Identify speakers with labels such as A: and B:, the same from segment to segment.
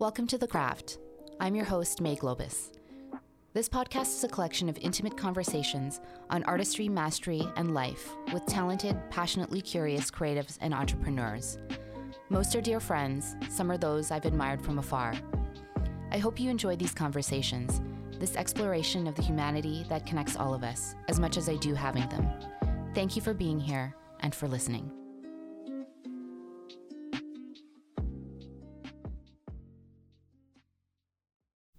A: Welcome to The Craft. I'm your host, May Globus. This podcast is a collection of intimate conversations on artistry, mastery, and life with talented, passionately curious creatives and entrepreneurs. Most are dear friends, some are those I've admired from afar. I hope you enjoy these conversations, this exploration of the humanity that connects all of us, as much as I do having them. Thank you for being here and for listening.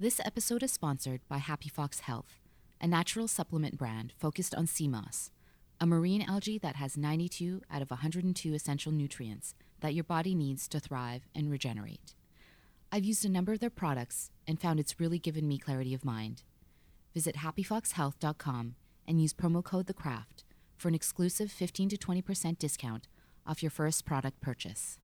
A: This episode is sponsored by Happy Fox Health, a natural supplement brand focused on sea moss, a marine algae that has 92 out of 102 essential nutrients that your body needs to thrive and regenerate. I've used a number of their products and found it's really given me clarity of mind. Visit happyfoxhealth.com and use promo code THECRAFT for an exclusive 15 to 20% discount off your first product purchase.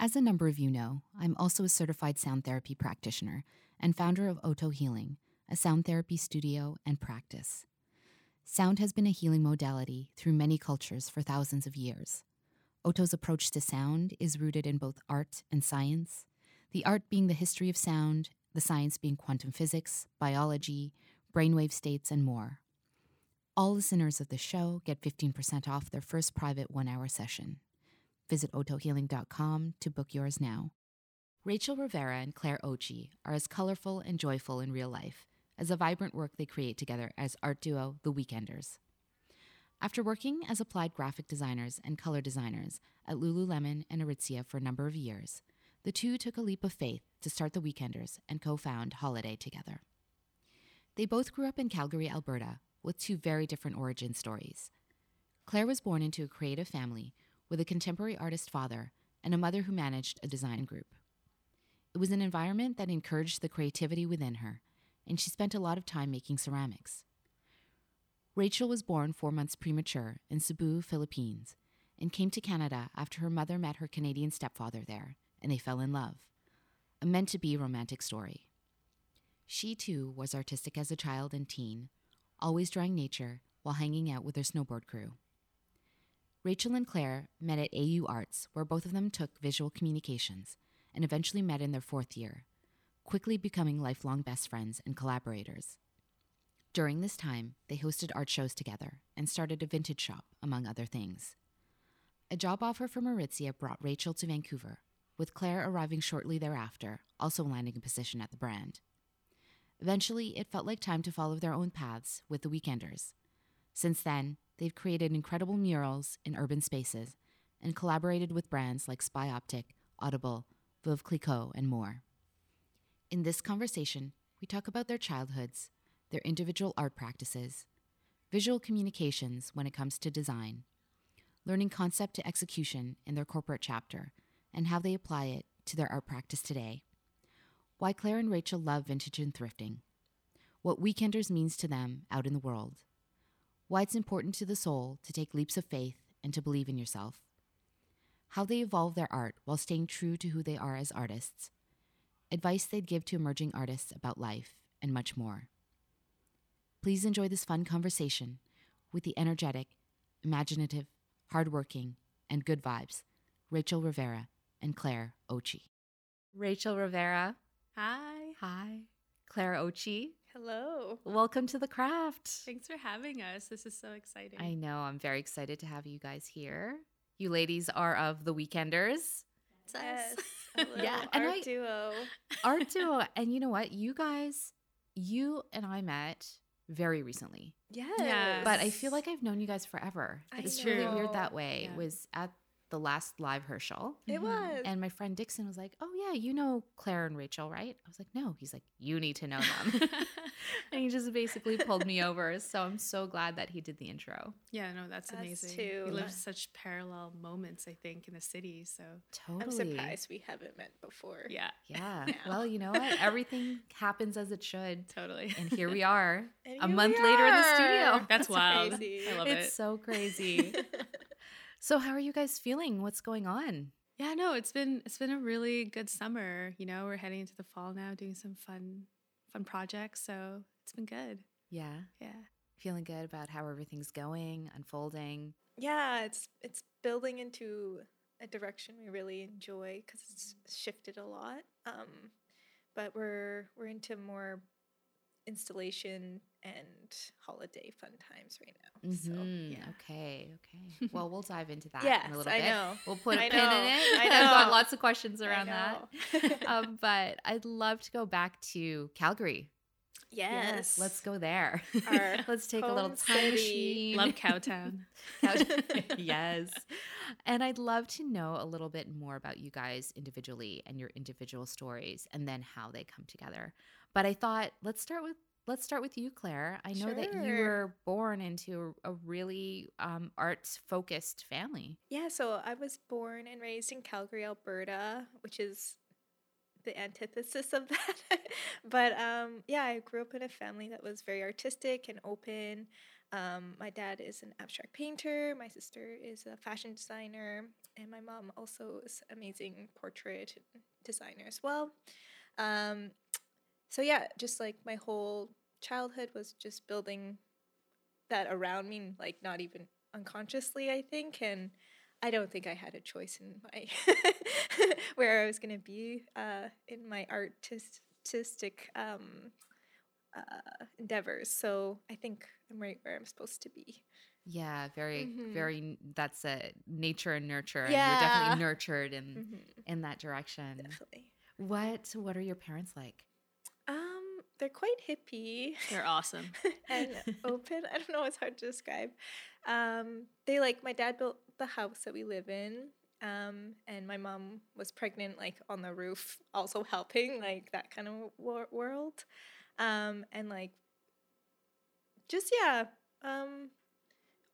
A: As a number of you know, I'm also a certified sound therapy practitioner and founder of Oto Healing, a sound therapy studio and practice. Sound has been a healing modality through many cultures for thousands of years. Oto's approach to sound is rooted in both art and science, the art being the history of sound, the science being quantum physics, biology, brainwave states, and more. All listeners of the show get 15% off their first private one hour session. Visit otohealing.com to book yours now. Rachel Rivera and Claire Ouchi are as colorful and joyful in real life as the vibrant work they create together as art duo The Weekenders. After working as applied graphic designers and color designers at Lululemon and Aritzia for a number of years, the two took a leap of faith to start The Weekenders and co found Holaday together. They both grew up in Calgary, Alberta, with two very different origin stories. Claire was born into a creative family with a contemporary artist father and a mother who managed a design group. It was an environment that encouraged the creativity within her, and she spent a lot of time making ceramics. Rachel was born four months premature in Cebu, Philippines, and came to Canada after her mother met her Canadian stepfather there, and they fell in love. A meant to be romantic story. She too was artistic as a child and teen, always drawing nature while hanging out with her snowboard crew. Rachel and Claire met at AU Arts, where both of them took visual communications and eventually met in their fourth year, quickly becoming lifelong best friends and collaborators. During this time, they hosted art shows together and started a vintage shop, among other things. A job offer from Aritzia brought Rachel to Vancouver, with Claire arriving shortly thereafter, also landing a position at the brand. Eventually, it felt like time to follow their own paths with the Weekenders. Since then, they've created incredible murals in urban spaces and collaborated with brands like Spy Optic, Audible, Veuve Clicquot, and more. In this conversation, we talk about their childhoods, their individual art practices, visual communications when it comes to design, learning concept to execution in their corporate chapter, and how they apply it to their art practice today, why Claire and Rachel love vintage and thrifting, what Weekenders means to them out in the world, why it's important to the soul to take leaps of faith and to believe in yourself, how they evolve their art while staying true to who they are as artists, advice they'd give to emerging artists about life, and much more. Please enjoy this fun conversation with the energetic, imaginative, hardworking, and good vibes, Rachel Rivera and Claire Ouchi. Rachel Rivera.
B: Hi.
A: Hi. Claire Ouchi.
B: Hello.
A: Welcome to the craft.
B: Thanks for having us. This is so exciting.
A: I know. I'm very excited to have you guys here. You ladies are of the Weekenders.
B: Yes.
A: Yeah,
B: Art
A: and I-
B: duo.
A: Art duo. And you know what? You guys, you and I met very recently.
B: Yes. Yes.
A: But I feel like I've known you guys forever.
B: I
A: it's really weird that way.
B: Yeah.
A: It was at the last live Herschel.
B: it
A: Mhm.
B: was.
A: And my friend Dixon was like, Oh, yeah, you know Claire and Rachel, right? I was like, No. He's like, You need to know them. and he just basically pulled me over. So I'm so glad that he did the intro.
B: yeah, no, that's
C: Us
B: amazing.
C: too.
B: We live
A: Yeah.
B: such parallel moments, I think, in the city. So
A: Totally.
C: I'm surprised we haven't met before.
B: yeah,
A: Yeah.
C: now.
A: Well, you know what? Everything happens as it should.
B: totally.
A: And here we are,
C: And
A: a month
C: we
A: later in the studio.
B: That's wild.
C: crazy.
B: I love
A: it's
B: it.
A: so crazy. So, how are you guys feeling? What's going on?
B: Yeah, no, it's been it's been a really good summer. You know, we're heading into the fall now, doing some fun fun projects. So it's been good.
A: Yeah.
B: Yeah.
A: Feeling good about how everything's going, unfolding.
C: yeah, it's it's building into a direction we really enjoy because it's shifted a lot. Um, but we're we're into more installation and holiday fun times right now. So
A: Mhm.
C: yeah.
A: Okay, okay. Well, we'll dive into that in
C: Yes,
A: a little
C: I know.
A: We'll put a
C: I
A: pin in it.
C: I know.
A: I've got lots of questions around that. um, but I'd love to go back to Calgary.
C: Yes.
A: Let's go there.
C: Our
A: Let's take a little time
C: city.
A: machine.
B: Love Cowtown.
A: yes. And I'd love to know a little bit more about you guys individually and your individual stories and then how they come together. But I thought let's start with let's start with you, Claire. I know that you were born into a, a really um, arts focused family.
C: Yeah, so I was born and raised in Calgary, Alberta, which is the antithesis of that. but um, yeah, I grew up in a family that was very artistic and open. Um, my dad is an abstract painter, my sister is a fashion designer, and my mom also is an amazing portrait designer as well. Um, so yeah, just like my whole childhood was just building that around me, like not even unconsciously, I think, and I don't think I had a choice in my where I was gonna be uh, in my artistic um, uh, endeavors. So I think I'm right where I'm supposed to be.
A: Yeah, very,
C: Mhm.
A: very. That's a nature and nurture, and
C: Yeah.
A: you're definitely nurtured in
C: Mhm,
A: in that direction.
C: Definitely.
A: What What are your parents like?
C: Um, they're quite hippie.
B: They're awesome.
C: and open. I don't know, it's hard to describe. Um, they like my dad built the house that we live in. Um, and my mom was pregnant, like on the roof, also helping, like that kind of wor- world. Um, and like, just yeah, um,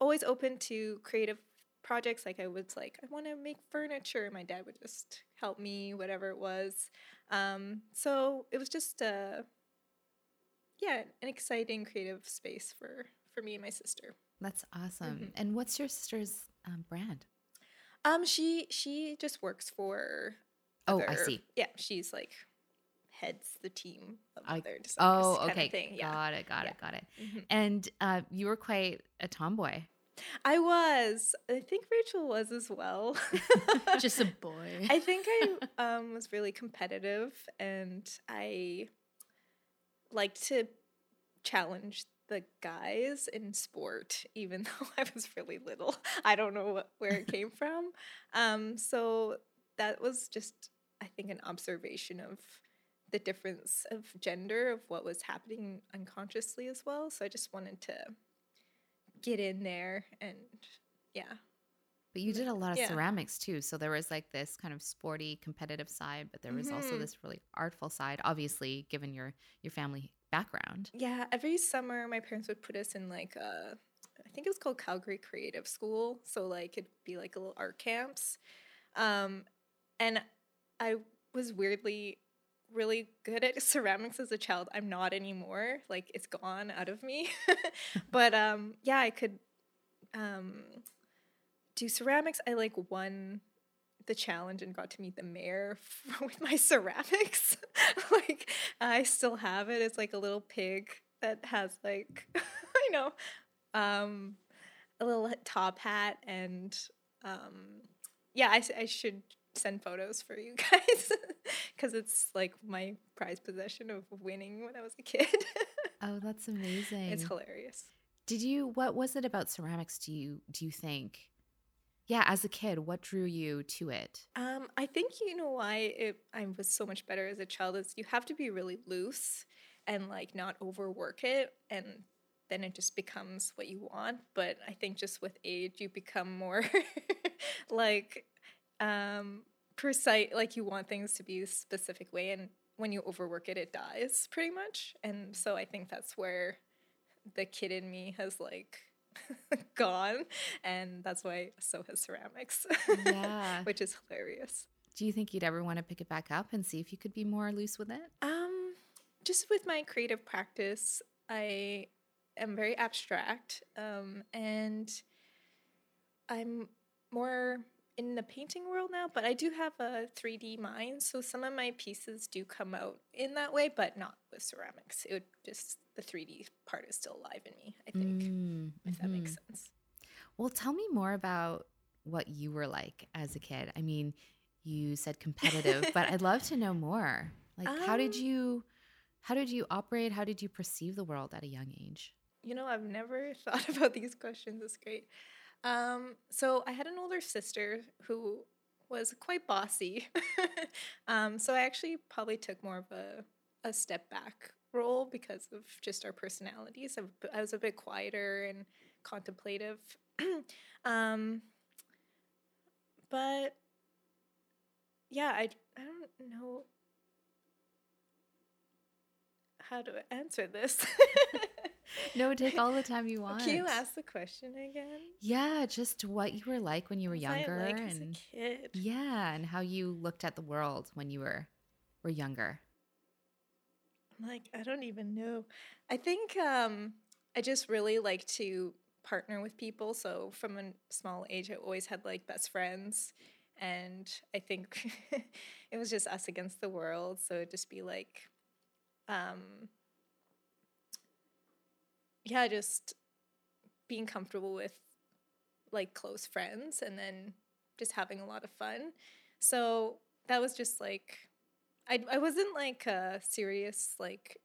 C: always open to creative projects. Like I was like, I want to make furniture. My dad would just help me, whatever it was. Um, so it was just uh, yeah, an exciting creative space for for me and my sister.
A: That's awesome.
C: Mhm.
A: And what's your sister's um, brand?
C: Um, she she just works for.
A: Oh, I see.
C: Yeah, she's like heads the team of
A: I-
C: other designers.
A: Oh,
C: kind of
A: okay.
C: thing. Yeah,
A: Got it. Got
C: Yeah.
A: it. Got it.
C: Mhm.
A: And uh, you were quite a tomboy.
C: I was. I think Rachel was as well.
B: Just a boy.
C: I think I um, was really competitive and I liked to challenge the guys in sport, even though I was really little. I don't know what, where it came from. Um, so that was just, I think, an observation of the difference of gender, of what was happening unconsciously as well. So I just wanted to get in there and yeah.
A: But you did a lot of
C: Yeah.
A: ceramics too. So there was like this kind of sporty, competitive side, but there was also
C: Mhm.
A: this really artful side, obviously, given your your family background.
C: Yeah, every summer my parents would put us in like a, I think it was called Calgary Creative School. So like it'd be like little art camps, um, and I was weirdly really good at ceramics as a child. I'm not anymore. Like it's gone out of me. but um, yeah, I could um, do ceramics. I like won the challenge and got to meet the mayor with my ceramics. like I still have it. It's like a little pig that has like I know um a little top hat and um yeah, I should send photos for you guys cuz it's like my prized possession of winning when I was a kid.
A: Oh, that's amazing.
C: it's hilarious.
A: Did you what was it about ceramics do you do you think? Yeah, as a kid, what drew you to it?
C: Um, I think you know why it, I was so much better as a child is you have to be really loose and like not overwork it, and then it just becomes what you want. But I think just with age, you become more like um, precise. Like you want things to be a specific way, and when you overwork it, it dies pretty much. And so I think that's where the kid in me has like gone and that's why so has ceramics
A: Yeah.
C: which is hilarious
A: Do you think you'd ever want to pick it back up and see if you could be more loose with it?
C: um just with my creative practice i am very abstract um and i'm more in the painting world now but i do have a 3d mind so some of my pieces do come out in that way but not with ceramics it would just the 3d part is still alive in me i think
A: Mm,
C: if that makes
A: mhm.
C: sense
A: Well, tell me more about what you were like as a kid. I mean, you said competitive, but I'd love to know more. Like, how did
C: Um,
A: you, how did you operate? How did you perceive the world at a young age?
C: You know, I've never thought about these questions. It's great. Um, so I had an older sister who was quite bossy. um, so I actually probably took more of a, a step back role because of just our personalities. I was a bit quieter and contemplative. um, but yeah, I, I don't know how to answer this.
A: No, take all the time you want.
C: Can you ask the question again?
A: Yeah, just what you were like when you were
C: What was I
A: younger,
C: like as a
A: and
C: kid?
A: yeah, and how you looked at the world when you were were younger.
C: Like I don't even know. I think um, I just really like to partner with people. So from a small age, I always had like best friends, and I think it was just us against the world. So it'd just be like, um, yeah, just being comfortable with like close friends, and then just having a lot of fun. So that was just like I I wasn't like a serious like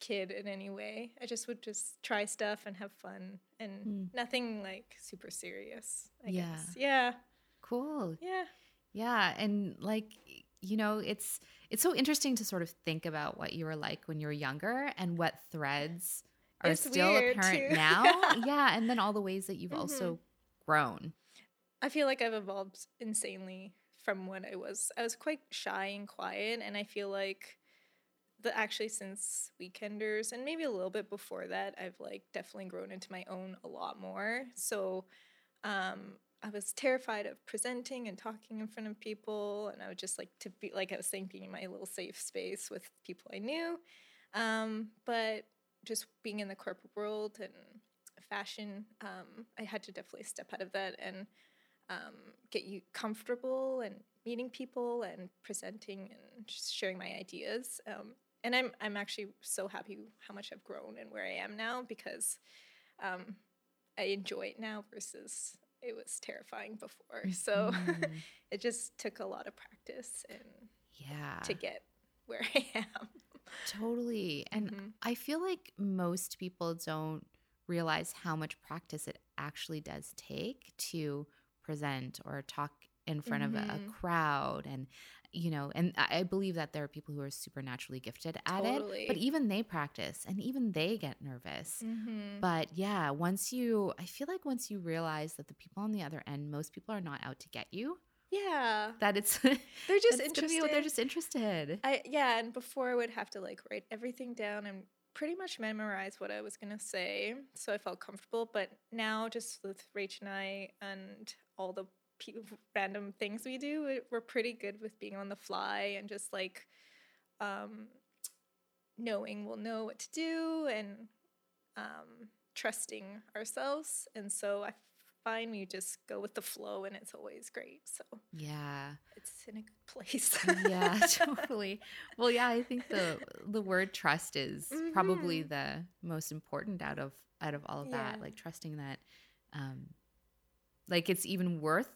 C: kid in any way. I just would just try stuff and have fun and
A: Hmm.
C: nothing like super serious. I
A: Yeah.
C: guess. Yeah.
A: Cool.
C: Yeah.
A: Yeah, and like you know, it's it's so interesting to sort of think about what you were like when you were younger and what threads are
C: It's
A: still apparent
C: too.
A: now.
C: Yeah.
A: yeah, and then all the ways that you've
C: Mhm.
A: also grown.
C: I feel like I've evolved insanely from when I was. I was quite shy and quiet, and I feel like the actually since Weekenders and maybe a little bit before that, I've like definitely grown into my own a lot more. So, um, I was terrified of presenting and talking in front of people, and I would just like to be like I was saying, being in my little safe space with people I knew. Um, but just being in the corporate world and fashion, um, I had to definitely step out of that and um, get you comfortable and meeting people and presenting and just sharing my ideas. Um, and I'm I'm actually so happy how much I've grown and where I am now because um, I enjoy it now versus it was terrifying before. So
A: Mhm.
C: it just took a lot of practice and
A: yeah.
C: to get where I am.
A: Totally. And
C: Mhm.
A: I feel like most people don't realize how much practice it actually does take to present or talk in front of a, a
C: Mhm.
A: crowd and you know and I I believe that there are people who are supernaturally gifted at it but even they practice and even they get nervous
C: Mm-hmm.
A: but yeah once you i feel like once you realize that the people on the other end most people are not out to get you
C: Yeah,
A: that it's
C: they're just interested.
A: be they're just interested
C: I yeah, and before I would have to like write everything down and pretty much memorize what I was gonna say, so I felt comfortable. But now, just with Rach and I and all the pe- random things we do, we- we're pretty good with being on the fly and just like um, knowing we'll know what to do and um, trusting ourselves. And so I find we just go with the flow, and it's always great. So
A: yeah
C: it's in a good place.
A: yeah totally well yeah i think the the word trust is probably
C: Mhm.
A: the most important out of out of all of that like trusting that um like it's even worth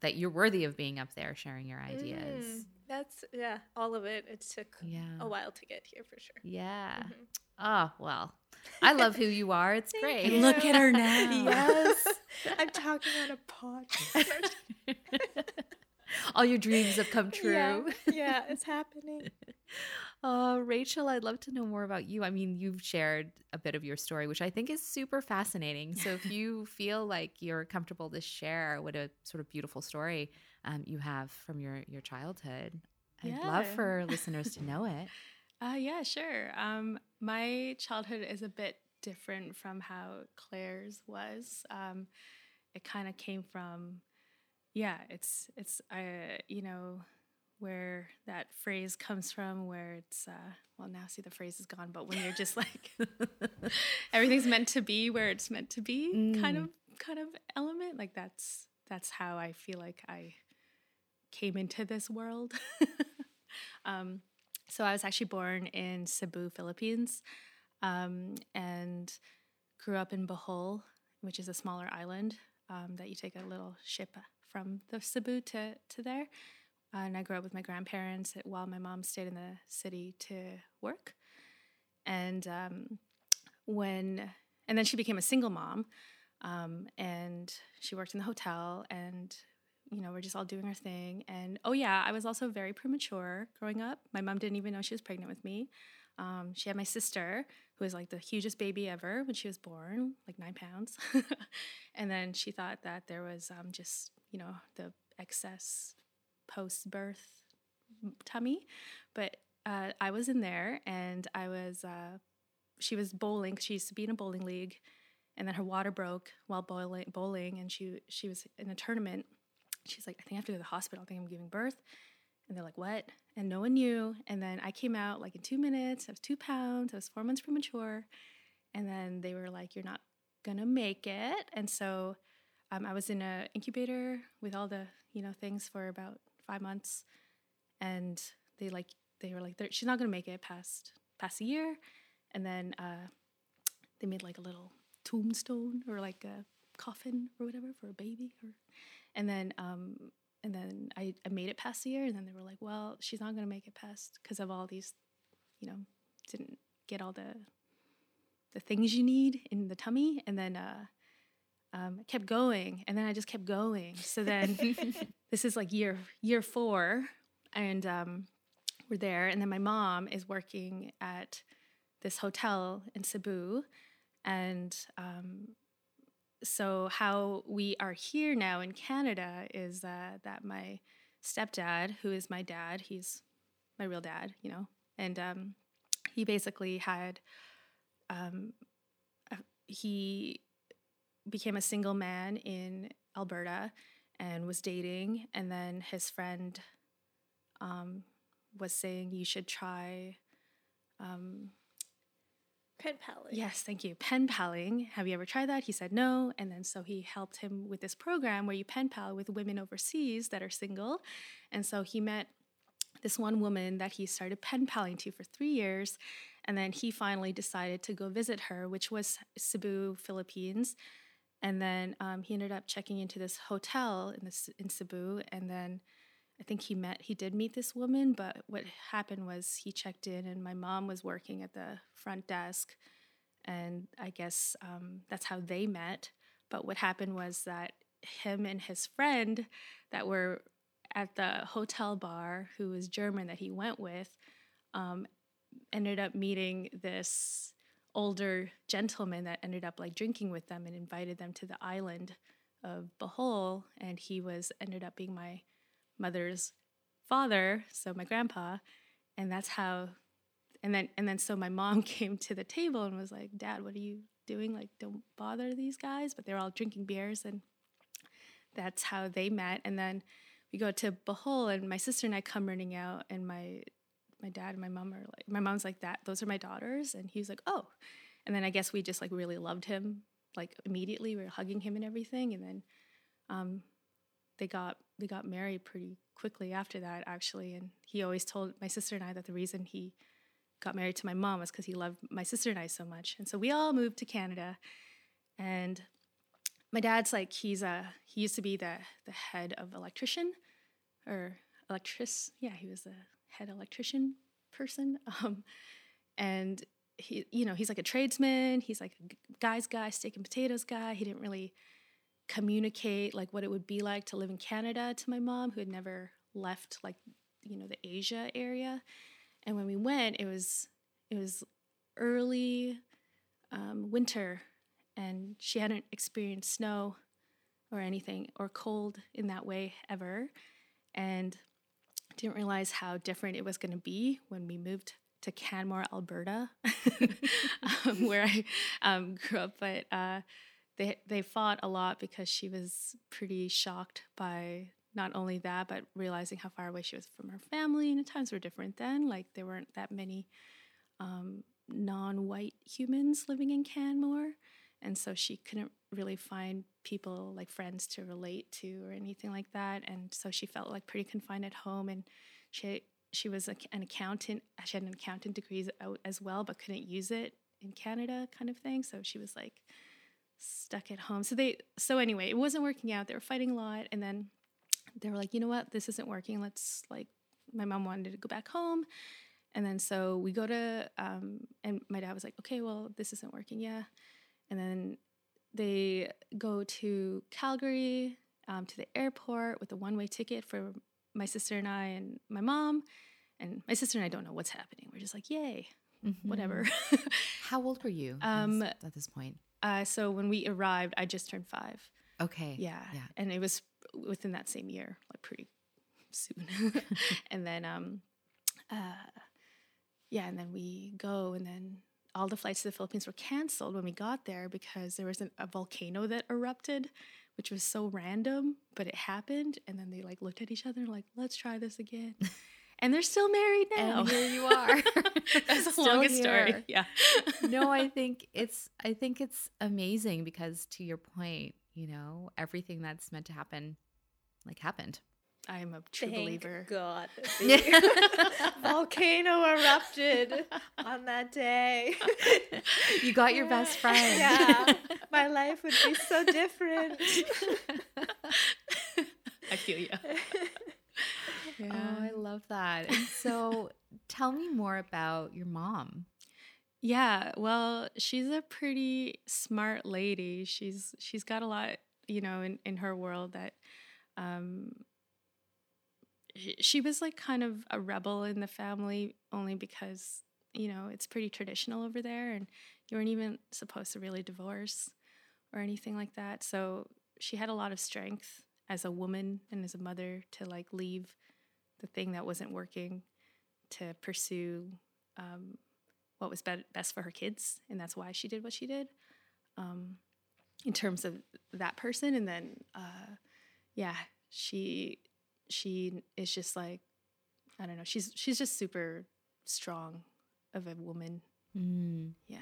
A: that you're worthy of being up there sharing your ideas
C: Mm, that's yeah, all of it. It took
A: yeah
C: a while to get here for sure.
A: yeah
C: Mhm.
A: oh well i love who you are it's
C: Thank
A: great
C: you.
B: Look at her now.
C: yes, I'm talking on a podcast.
A: all your dreams have come true
C: Yeah, yeah, it's happening.
A: Uh, Rachel, I'd love to know more about you. I mean, you've shared a bit of your story, which I think is super fascinating. So, if you feel like you're comfortable to share what a sort of beautiful story um, you have from your your childhood, I'd love for listeners to know it.
B: Uh, yeah, sure. Um, my childhood is a bit different from how Claire's was. Um, it kind of came from, yeah, it's it's uh, you know where that phrase comes from, where it's uh, well now see the phrase is gone, but when you're just like everything's meant to be where it's meant to be, kind
A: Mm.
B: of kind of element like that's that's how I feel like I came into this world. um, so I was actually born in Cebu, Philippines, um, and grew up in Bohol, which is a smaller island um, that you take a little ship from the Cebu to to there. and I grew up with my grandparents while my mom stayed in the city to work. And um, when and then she became a single mom, um, and she worked in the hotel and you know, we're just all doing our thing. And oh, yeah, I was also very premature growing up. My mom didn't even know she was pregnant with me. Um, she had my sister, who was like the hugest baby ever when she was born, like nine pounds. and then she thought that there was um, just, you know, the excess post birth tummy. But uh, I was in there and I was, uh, she was bowling. She used to be in a bowling league. And then her water broke while bowling, bowling and she, she was in a tournament she's like, I think I have to go to the hospital. I think I'm giving birth. And they're like, what? And no one knew. And then I came out like in two minutes. I was two pounds. I was four months premature. And then they were like, you're not gonna make it. And so um, I was in an incubator with all the you know things for about five months. And they like they were like, she's not gonna make it past past a year. And then uh, they made like a little tombstone or like a coffin or whatever for a baby or and then um, and then I, I made it past the year and then they were like well she's not going to make it past because of all these you know didn't get all the the things you need in the tummy. And then uh, um, I kept going and then I just kept going. So then this is like year year four and um, we're there. And then my mom is working at this hotel in Cebu and um, so how we are here now in Canada is uh, that my stepdad, who is my dad, he's my real dad, you know, and um, he basically had um, he became a single man in Alberta and was dating, and then his friend um, was saying you should try um,
C: Pen.
B: Yes, thank you. Pen paling. Have you ever tried that? He said no. And then so he helped him with this program where you pen pal with women overseas that are single. And so he met this one woman that he started pen paling to for three years. And then he finally decided to go visit her, which was Cebu, Philippines. And then um, he ended up checking into this hotel in, this, in Cebu. And then I think he met he did meet this woman, but what happened was he checked in and my mom was working at the front desk, and I guess um, that's how they met. But what happened was that him and his friend that were at the hotel bar, who was German that he went with, um, ended up meeting this older gentleman that ended up like drinking with them and invited them to the island of Bohol, and he was ended up being my mother's father, so my grandpa, and that's how and then and then so my mom came to the table and was like, "Dad, what are you doing? Like don't bother these guys." But they were all drinking beers and that's how they met. And then we go to Bohol and my sister and I come running out and my my dad and my mom are like my mom's like that. Those are my daughters. And he's like oh. And then I guess we just like really loved him like immediately. We were hugging him and everything. And then um, they got they got married pretty quickly after that actually. And he always told my sister and I that the reason he got married to my mom was because he loved my sister and I so much. And so we all moved to Canada. And my dad's like he's a he used to be the the head of electrician or electric yeah he was the head electrician person. Um, and he you know he's like a tradesman. He's like a guy's guy steak and potatoes guy. He didn't really communicate like what it would be like to live in Canada to my mom who had never left like you know the Asia area and when we went it was it was early um, winter and she hadn't experienced snow or anything or cold in that way ever and didn't realize how different it was going to be when we moved to Canmore, Alberta, um, where I um, grew up. But uh, they they fought a lot because she was pretty shocked by not only that but realizing how far away she was from her family and the times were different then like there weren't that many um, non-white humans living in canmore and so she couldn't really find people like friends to relate to or anything like that and so she felt like pretty confined at home and she she was a, an accountant she had an accountant degree as well but couldn't use it in canada kind of thing so she was like stuck at home. So they so anyway, it wasn't working out. They were fighting a lot and then they were like, "You know what? This isn't working. Let's like my mom wanted to go back home." And then so we go to um and my dad was like, "Okay, well, this isn't working. Yeah." And then they go to Calgary um, to the airport with a one-way ticket for my sister and I and my mom. And my sister and I don't know what's happening. We're just like, "Yay,
A: Mhm.
B: whatever."
A: How old were you
B: Um,
A: at this point?
B: Uh, so when we arrived, I just turned five.
A: Okay.
B: Yeah.
A: Yeah.
B: And it was within that same year, like pretty soon. and then um uh yeah, and then we go and then all the flights to the Philippines were canceled when we got there because there was an, a volcano that erupted, which was so random, but it happened. And then they like looked at each other and like, let's try this again. And they're still married now.
A: And here you are.
B: That's the
A: Still
B: longest story. Yeah.
A: no, I think it's I think it's amazing because to your point, you know, everything that's meant to happen like happened.
B: I am a true
C: Thank
B: believer.
C: God. The volcano erupted on that day.
A: You got your best friend.
C: Yeah. My life would be so different.
B: I feel you.
A: Oh, I love that. And so tell me more about your mom.
B: Yeah, well, she's a pretty smart lady. She's she's got a lot, you know, in in her world that um she- she was like kind of a rebel in the family only because, you know, it's pretty traditional over there and you weren't even supposed to really divorce or anything like that. So, she had a lot of strength as a woman and as a mother to like leave the thing that wasn't working to pursue um, what was be- best for her kids, and that's why she did what she did. Um, in terms of that person, and then uh, yeah, she she is just like I don't know. She's she's just super strong of a woman.
A: Mm,
B: Yeah,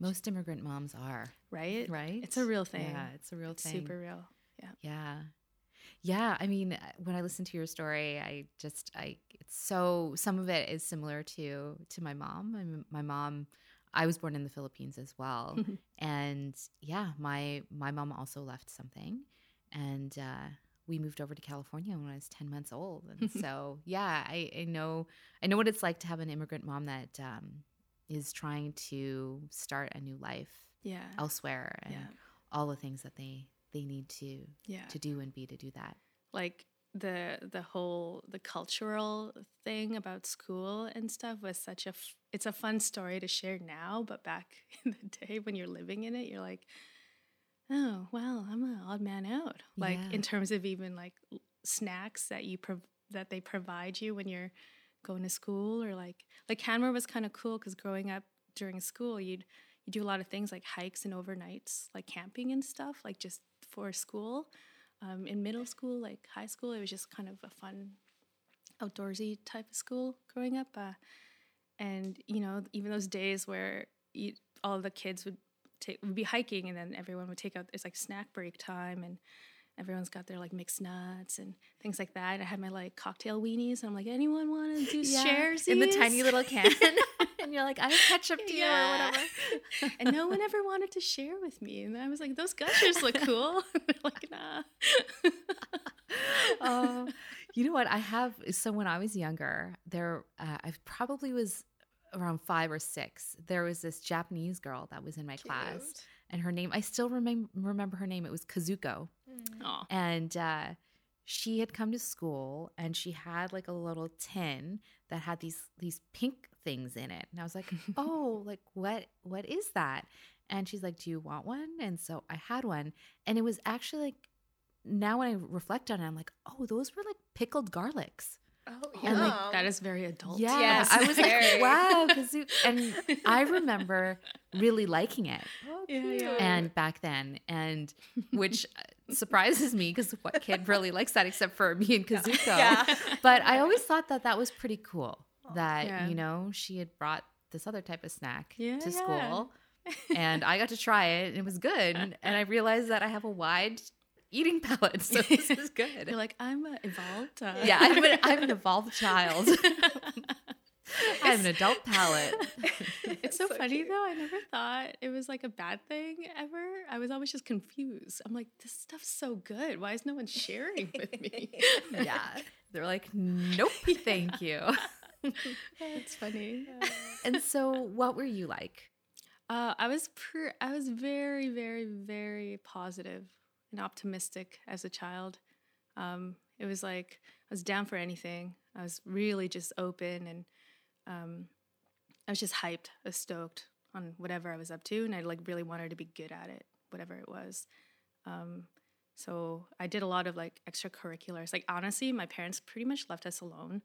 A: most immigrant moms are,
B: right.
A: right?
B: It's a real thing.
A: Yeah, it's a real
B: It's
A: thing.
B: super real.
A: Yeah. Yeah, I mean, uh, when I listen to your story, I just I it's so some of it is similar to to my mom. I'm, my mom I was born in the Philippines as well. and yeah, my my mom also left something and uh we moved over to California when I was 10 months old. And so, yeah, I, I know I know what it's like to have an immigrant mom that um is trying to start a new life
B: Yeah.
A: elsewhere and
B: Yeah.
A: all the things that they they need to
B: Yeah.
A: to do and be to do that.
B: like the the whole the cultural thing about school and stuff was such a f- it's a fun story to share now but back in the day when you're living in it you're like oh well i'm an odd man out like
A: Yeah.
B: in terms of even like snacks that you prov- that they provide you when you're going to school or like like Canmore was kind of cool because growing up during school you'd you do a lot of things like hikes and overnights like camping and stuff like just for school um, in middle school, like high school, it was just kind of a fun, outdoorsy type of school growing up. Uh, and you know, even those days where you, all the kids would take would be hiking, and then everyone would take out it's like snack break time, and everyone's got their like mixed nuts and things like that. I had my like cocktail weenies, and I'm like, anyone want to do shares
A: in the tiny little can. and you're like, I have ketchup to you or whatever.
B: and no one ever wanted to share with me. And I was like, those gushers look cool. They're like, nah.
A: Oh, you know what? I have. So when I was younger, there, uh, I probably was around five or six. There was this Japanese girl that was in my class,
C: Cute.
A: And her name, I still remember remember her name. It was Kazuko.
B: Aw.
A: and uh, she had come to school and she had like a little tin that had these these pink things in it and i was like oh like what what is that and she's like do you want one and so i had one and it was actually like now when i reflect on it i'm like oh those were like pickled garlics
C: Oh,
A: And, like.
B: That is very adult.
A: yeah
C: Yes,
A: i was like
C: very.
A: wow kazoo and i remember really liking it
C: Oh,
B: Yeah, yeah.
A: and back then and which uh, surprises me because what kid really likes that except for me and kazuko
C: Yeah.
A: but i always thought that that was pretty cool that
B: Yeah.
A: you know she had brought this other type of snack
B: Yeah,
A: to
B: yeah.
A: school and i got to try it and it was good and i realized that i have a wide eating palate so this is good
B: You're like, I'm uh, evolved. Uh,
A: yeah I'm an, I'm an evolved child i have an adult palate
B: it's so,
C: So
B: funny
C: cute.
B: though. I never thought it was like a bad thing ever. I was always just confused. I'm like, this stuff's so good. Why is no one sharing with me?
A: yeah. They're like, nope, thank you.
B: it's funny.
A: and so, what were you like?
B: Uh, I was per- I was very, very, very positive and optimistic as a child. Um, it was like I was down for anything. I was really just open and um, I was just hyped. I was stoked on whatever I was up to, and I like really wanted to be good at it, whatever it was. Um, so I did a lot of like extracurriculars. Like honestly, my parents pretty much left us alone.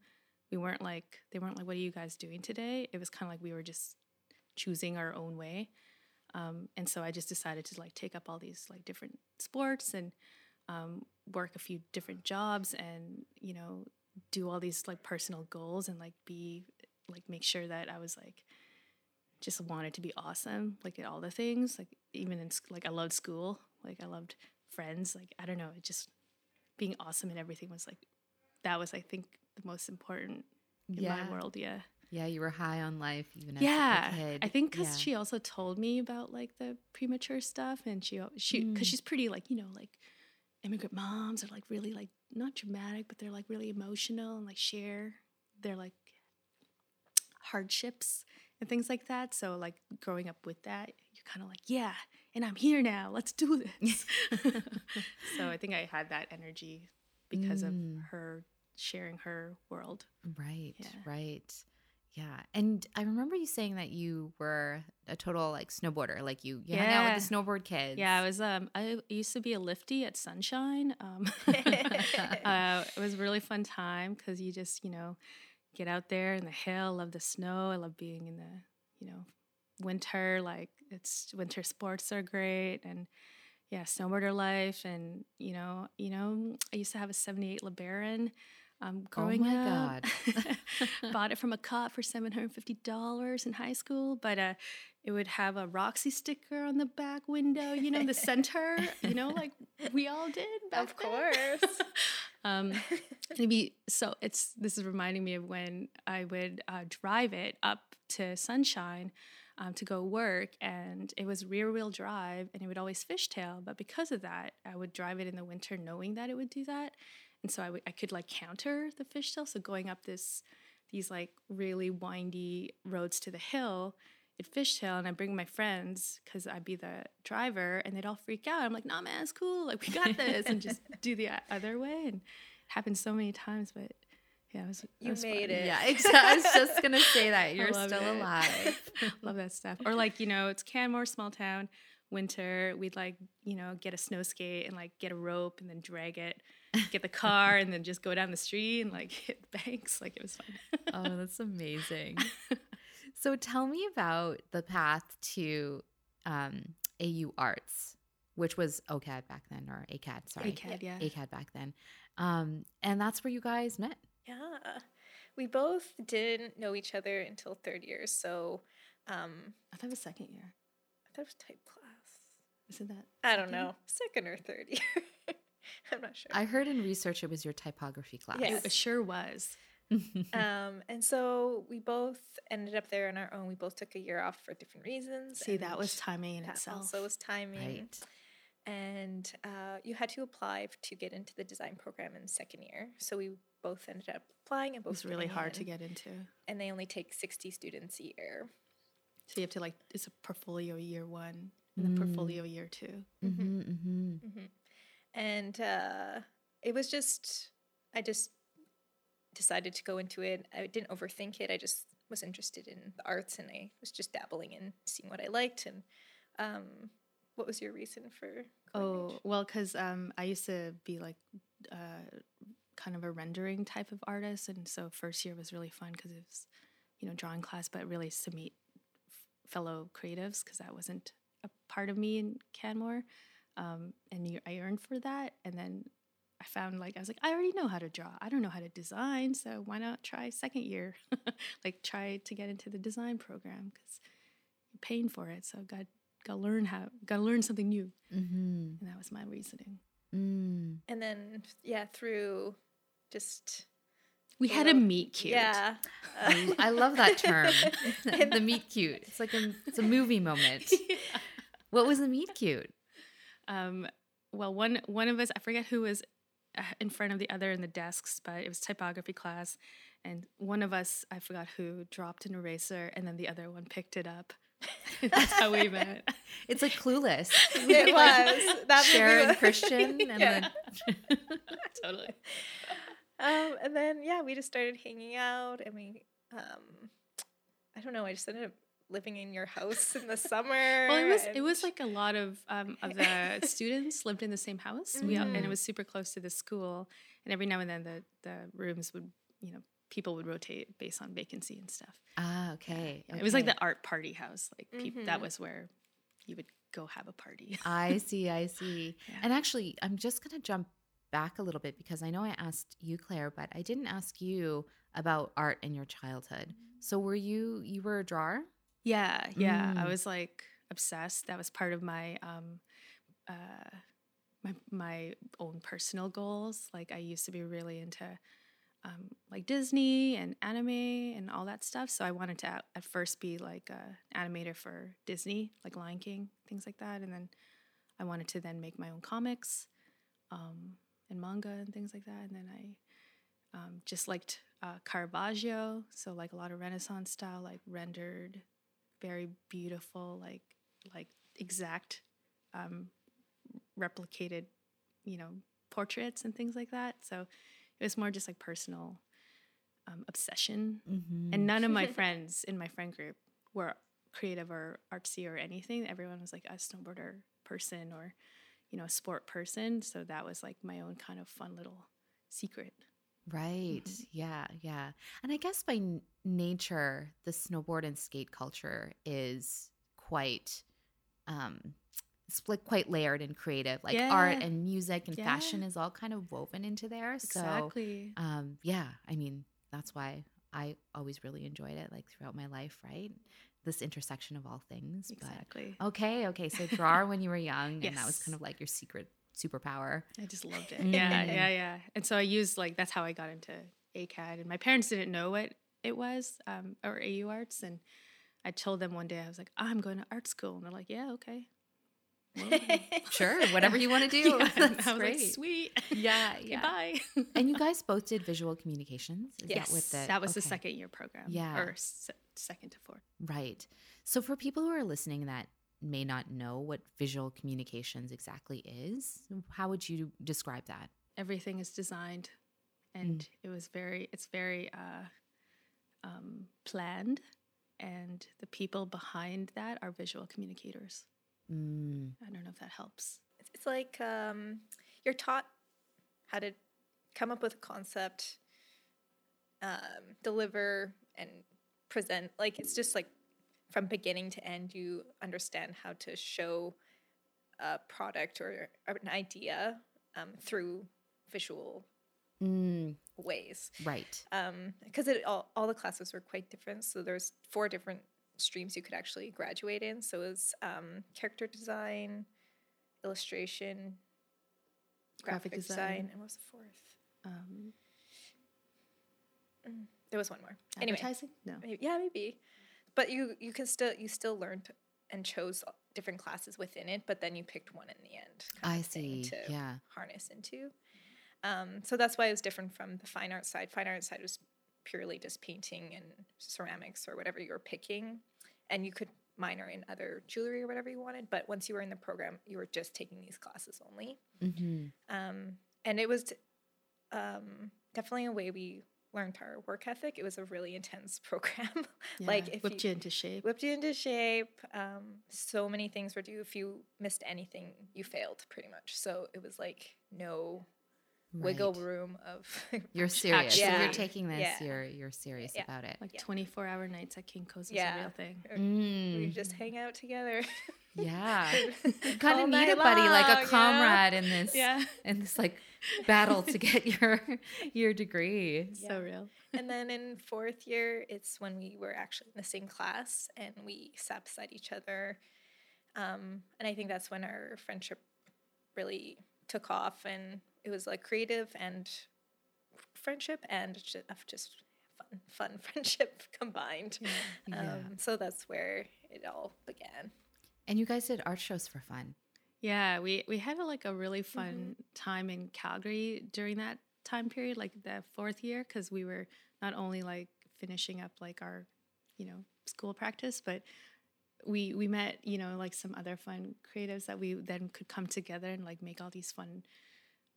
B: We weren't like they weren't like, "What are you guys doing today?" It was kind of like we were just choosing our own way. Um, and so I just decided to like take up all these like different sports and um, work a few different jobs and you know do all these like personal goals and like be like make sure that I was like just wanted to be awesome like at all the things like even in like I loved school like I loved friends like I don't know it just being awesome and everything was like that was I think the most important in
A: Yeah.
B: my world yeah
A: Yeah, you were high on life even as
B: yeah
A: a kid.
B: i think because
A: Yeah.
B: she also told me about like the premature stuff and she she because
A: Mm.
B: she's pretty like you know like immigrant moms are like really like not dramatic but they're like really emotional and like share their like hardships and things like that so like growing up with that you're kind of like yeah and i'm here now let's do this so i think i had that energy because
A: Mm.
B: of her sharing her world
A: Right,
B: Yeah.
A: right. Yeah. And I remember you saying that you were a total like snowboarder. Like you, you hung out with the snowboard kids.
B: Yeah, I was. Um, I used to be a lifty at Sunshine. Um, uh, it was a really fun time because you just, you know, get out there in the hill. Love the snow. I love being in the, you know, winter. Like it's winter sports are great, and yeah, snowboarder life. And you know, you know, I used to have a '78 LeBaron. Um, growing
A: my
B: up, bought it from a cop for seven hundred fifty dollars in high school, but uh, it would have a Roxy sticker on the back window, you know, the center, you know, like we all did back
C: Of course.
B: um, it'd be so. It's this is reminding me of when I would uh, drive it up to Sunshine. Um, to go work, and it was rear wheel drive, and it would always fishtail. But because of that, I would drive it in the winter, knowing that it would do that, and so I could like counter the fishtail. So going up this these like really windy roads to the hill, it fishtail, and I bring my friends because I'd be the driver, and they'd all freak out. I'm like, "Nah, man, it's cool. Like we got this," and just do the other way. And it happened so many times, but yeah, it was. it
C: You
B: was
C: made
B: fun.
C: it.
A: Yeah, exactly. I was just gonna say that you're still
B: it.
A: alive.
B: Love that stuff. Or like you know, it's Canmore, small town. Winter, we'd like you know get a snow skate and like get a rope and then drag it, get the car and then just go down the street and like hit the banks. Like it was fun.
A: oh, that's amazing. so tell me about the path to um, AU Arts, which was OCAD back then, or ACAD, sorry.
B: ACAD, yeah.
A: ACAD back then. Um, and that's where you guys met.
C: Yeah. We both didn't know each other until third year. So um,
B: I thought it was second year.
C: I thought it was type class.
B: Isn't that?
C: I don't
B: second?
C: know. Second or third year. I'm not sure.
A: I heard in research it was your typography class.
C: Yes.
B: It sure was.
C: um, and so we both ended up there on our own. We both took a year off for different reasons.
B: See, that was timing in
C: that
B: itself.
C: also was timing.
A: right.
C: And uh, you had to apply to get into the design program in second year. So we both ended up applying and
B: It
C: both
B: was really
C: getting
B: hard to get into.
C: And they only take 60 students a year.
B: So you have to like it's a portfolio year one and then
A: Mm.
B: portfolio year two.
A: Mm-hmm, mm-hmm.
C: hmm And uh, it was just, I just decided to go into it. I didn't overthink it. I just was interested in the arts and I was just dabbling in seeing what I liked. And um, what was your reason for
B: Oh
C: into-
B: well, because um, I used to be like uh, kind of a rendering type of artist, and so first year was really fun because it was you know drawing class, but really to meet f- fellow creatives because that wasn't a part of me in Canmore, um, and you, I earned for that, and then. I found like I was like I already know how to draw. I don't know how to design, so why not try second year? like try to get into the design program because you're paying for it. So got got to learn how got to learn something new.
A: Mm-hmm.
B: And that was my reasoning.
A: Mm.
C: And then, yeah, through just
B: We had to
C: little-
B: meet cute.
C: Yeah.
A: I, I love that term. the meet cute. It's like a it's a movie moment. What was the meet cute?
B: Um, well, one one of us, I forget who was uh, in front of the other in the desks, but it was typography class, and one of us, I forgot who, dropped an eraser, and then the other one picked it up. That's how we met.
A: It's like clueless.
C: It was that
A: Sharon
C: was-
A: Christian and
C: Yeah.
A: then
B: totally.
C: Um, and then yeah, we just started hanging out, and we, um, I don't know, I just ended up living in your house in the summer.
B: Well, it was it was like a lot of um, of the students lived in the same house. We all, and it
C: Mhm.
B: was super close to the school. And every now and then the the rooms would you know people would rotate based on vacancy and stuff.
A: Ah, okay.
B: It was like the art party house. Like peop- that was where you would go have a party.
A: I see, I see.
B: Yeah.
A: And actually, I'm just going to jump back a little bit because I know I asked you, Claire, but I didn't ask you about art in your childhood. So were you you were a drawer?
B: Yeah, yeah. I
A: Mm.
B: was like obsessed. That was part of my um uh my my own personal goals. Like I used to be really into um like Disney and anime and all that stuff. So I wanted to at, at first be like a animator for Disney, like Lion King, things like that. And then I wanted to then make my own comics um and manga and things like that. And then I um, just liked uh, Caravaggio, so like a lot of Renaissance style, like rendered, very beautiful, like like exact um, replicated, you know, portraits and things like that. So it was more just like personal um, obsession.
A: Mm-hmm.
B: And none of my friends in my friend group were creative or artsy or anything. Everyone was like a snowboarder person or, you know, a sport person. So that was like my own kind of fun little secret.
A: Right.
B: Mhm.
A: Yeah. Yeah. And I guess by n- nature, the snowboard and skate culture is quite, um, it's like quite layered and creative. Like art and music and
B: Yeah.
A: fashion is all kind of woven into there.
B: Exactly.
A: So, um, yeah. I mean, that's why I always really enjoyed it, like throughout my life. Right. This intersection of all things.
B: exactly.
A: But okay. Okay. So drawer when you were young, and that was kind of like your secret superpower.
B: I just loved it. Yeah, yeah, yeah. And so I used like that's how I got into ACAD. And my parents didn't know what it was, um, or AU Arts. And I told them one day I was like, I'm going to art school, and they're like, Yeah, okay.
A: Sure. Whatever you want to do.
B: yeah.
A: That's
B: I was
A: great.
B: like, Sweet.
A: Yeah,
B: Okay,
A: yeah.
B: bye.
A: and you guys both did visual communications. Is
C: Yes,
A: that with the
B: that was the second year program.
A: Yeah.
B: Or se- second to fourth.
A: right? So for people who are listening that may not know what visual communications exactly is, how would you describe that?
B: Everything is designed, and it was very. It's very uh, um, planned, and the people behind that are visual communicators.
A: Mm,
B: I don't know if that helps.
C: It's- it's like um, you're taught how to come up with a concept, um, deliver, and present. Like it's just like from beginning to end, you understand how to show a product or an idea um, through visual
A: mm,
C: ways.
A: right.
C: because it all, all the classes were quite different. So there's four different streams you could actually graduate in. So it was um, character design, illustration, graphic,
B: Graphic
C: design.
B: design.
C: and what was the fourth?
B: Um,
C: There was one more. Anyway,
B: advertising? No.
C: maybe, yeah, maybe. But you you can still you still learned and chose different classes within it, but then you picked one in the end.
A: I see.
C: To
A: Yeah.
C: harness into. Um, so that's why it was different from the fine art side. Fine art side was purely just painting and ceramics or whatever you were picking, and you could minor in other jewelry or whatever you wanted. But once you were in the program, you were just taking these classes only.
A: hmm
C: Um, and it was um, definitely a way we learned our work ethic. It was a really intense program. like
B: Yeah,
C: if
B: whipped
C: you,
B: you into shape.
C: whipped you into shape. Um, so many things were due. If you missed anything, you failed pretty much. So it was like no wiggle room of
A: You're serious. So
C: Yeah.
A: you're taking this.
C: Yeah.
A: You're you're serious
C: Yeah.
A: about it.
B: Like
C: Yeah.
B: 24 hour nights at Kinko's was
C: Yeah.
B: a real thing.
C: or we
A: Mm,
C: just hang out together.
A: yeah. You kind of need
C: night
A: a buddy, like a
C: you know?
A: comrade in this
B: Yeah.
A: in this like battle to get your your degree.
C: Yeah.
B: So real.
C: and then in fourth year, it's when we were actually in the same class and we sat beside each other. Um, and I think that's when our friendship really took off, and it was like creative and friendship and just, just fun, fun friendship combined.
A: Yeah.
C: Um, so that's where it all began.
A: And you guys did art shows for fun.
B: Yeah, we we had a, like a really mm-hmm. fun time in Calgary during that time period, like the fourth year, because we were not only like finishing up like our, you know, school practice, but we we met you know like some other fun creatives that we then could come together and like make all these fun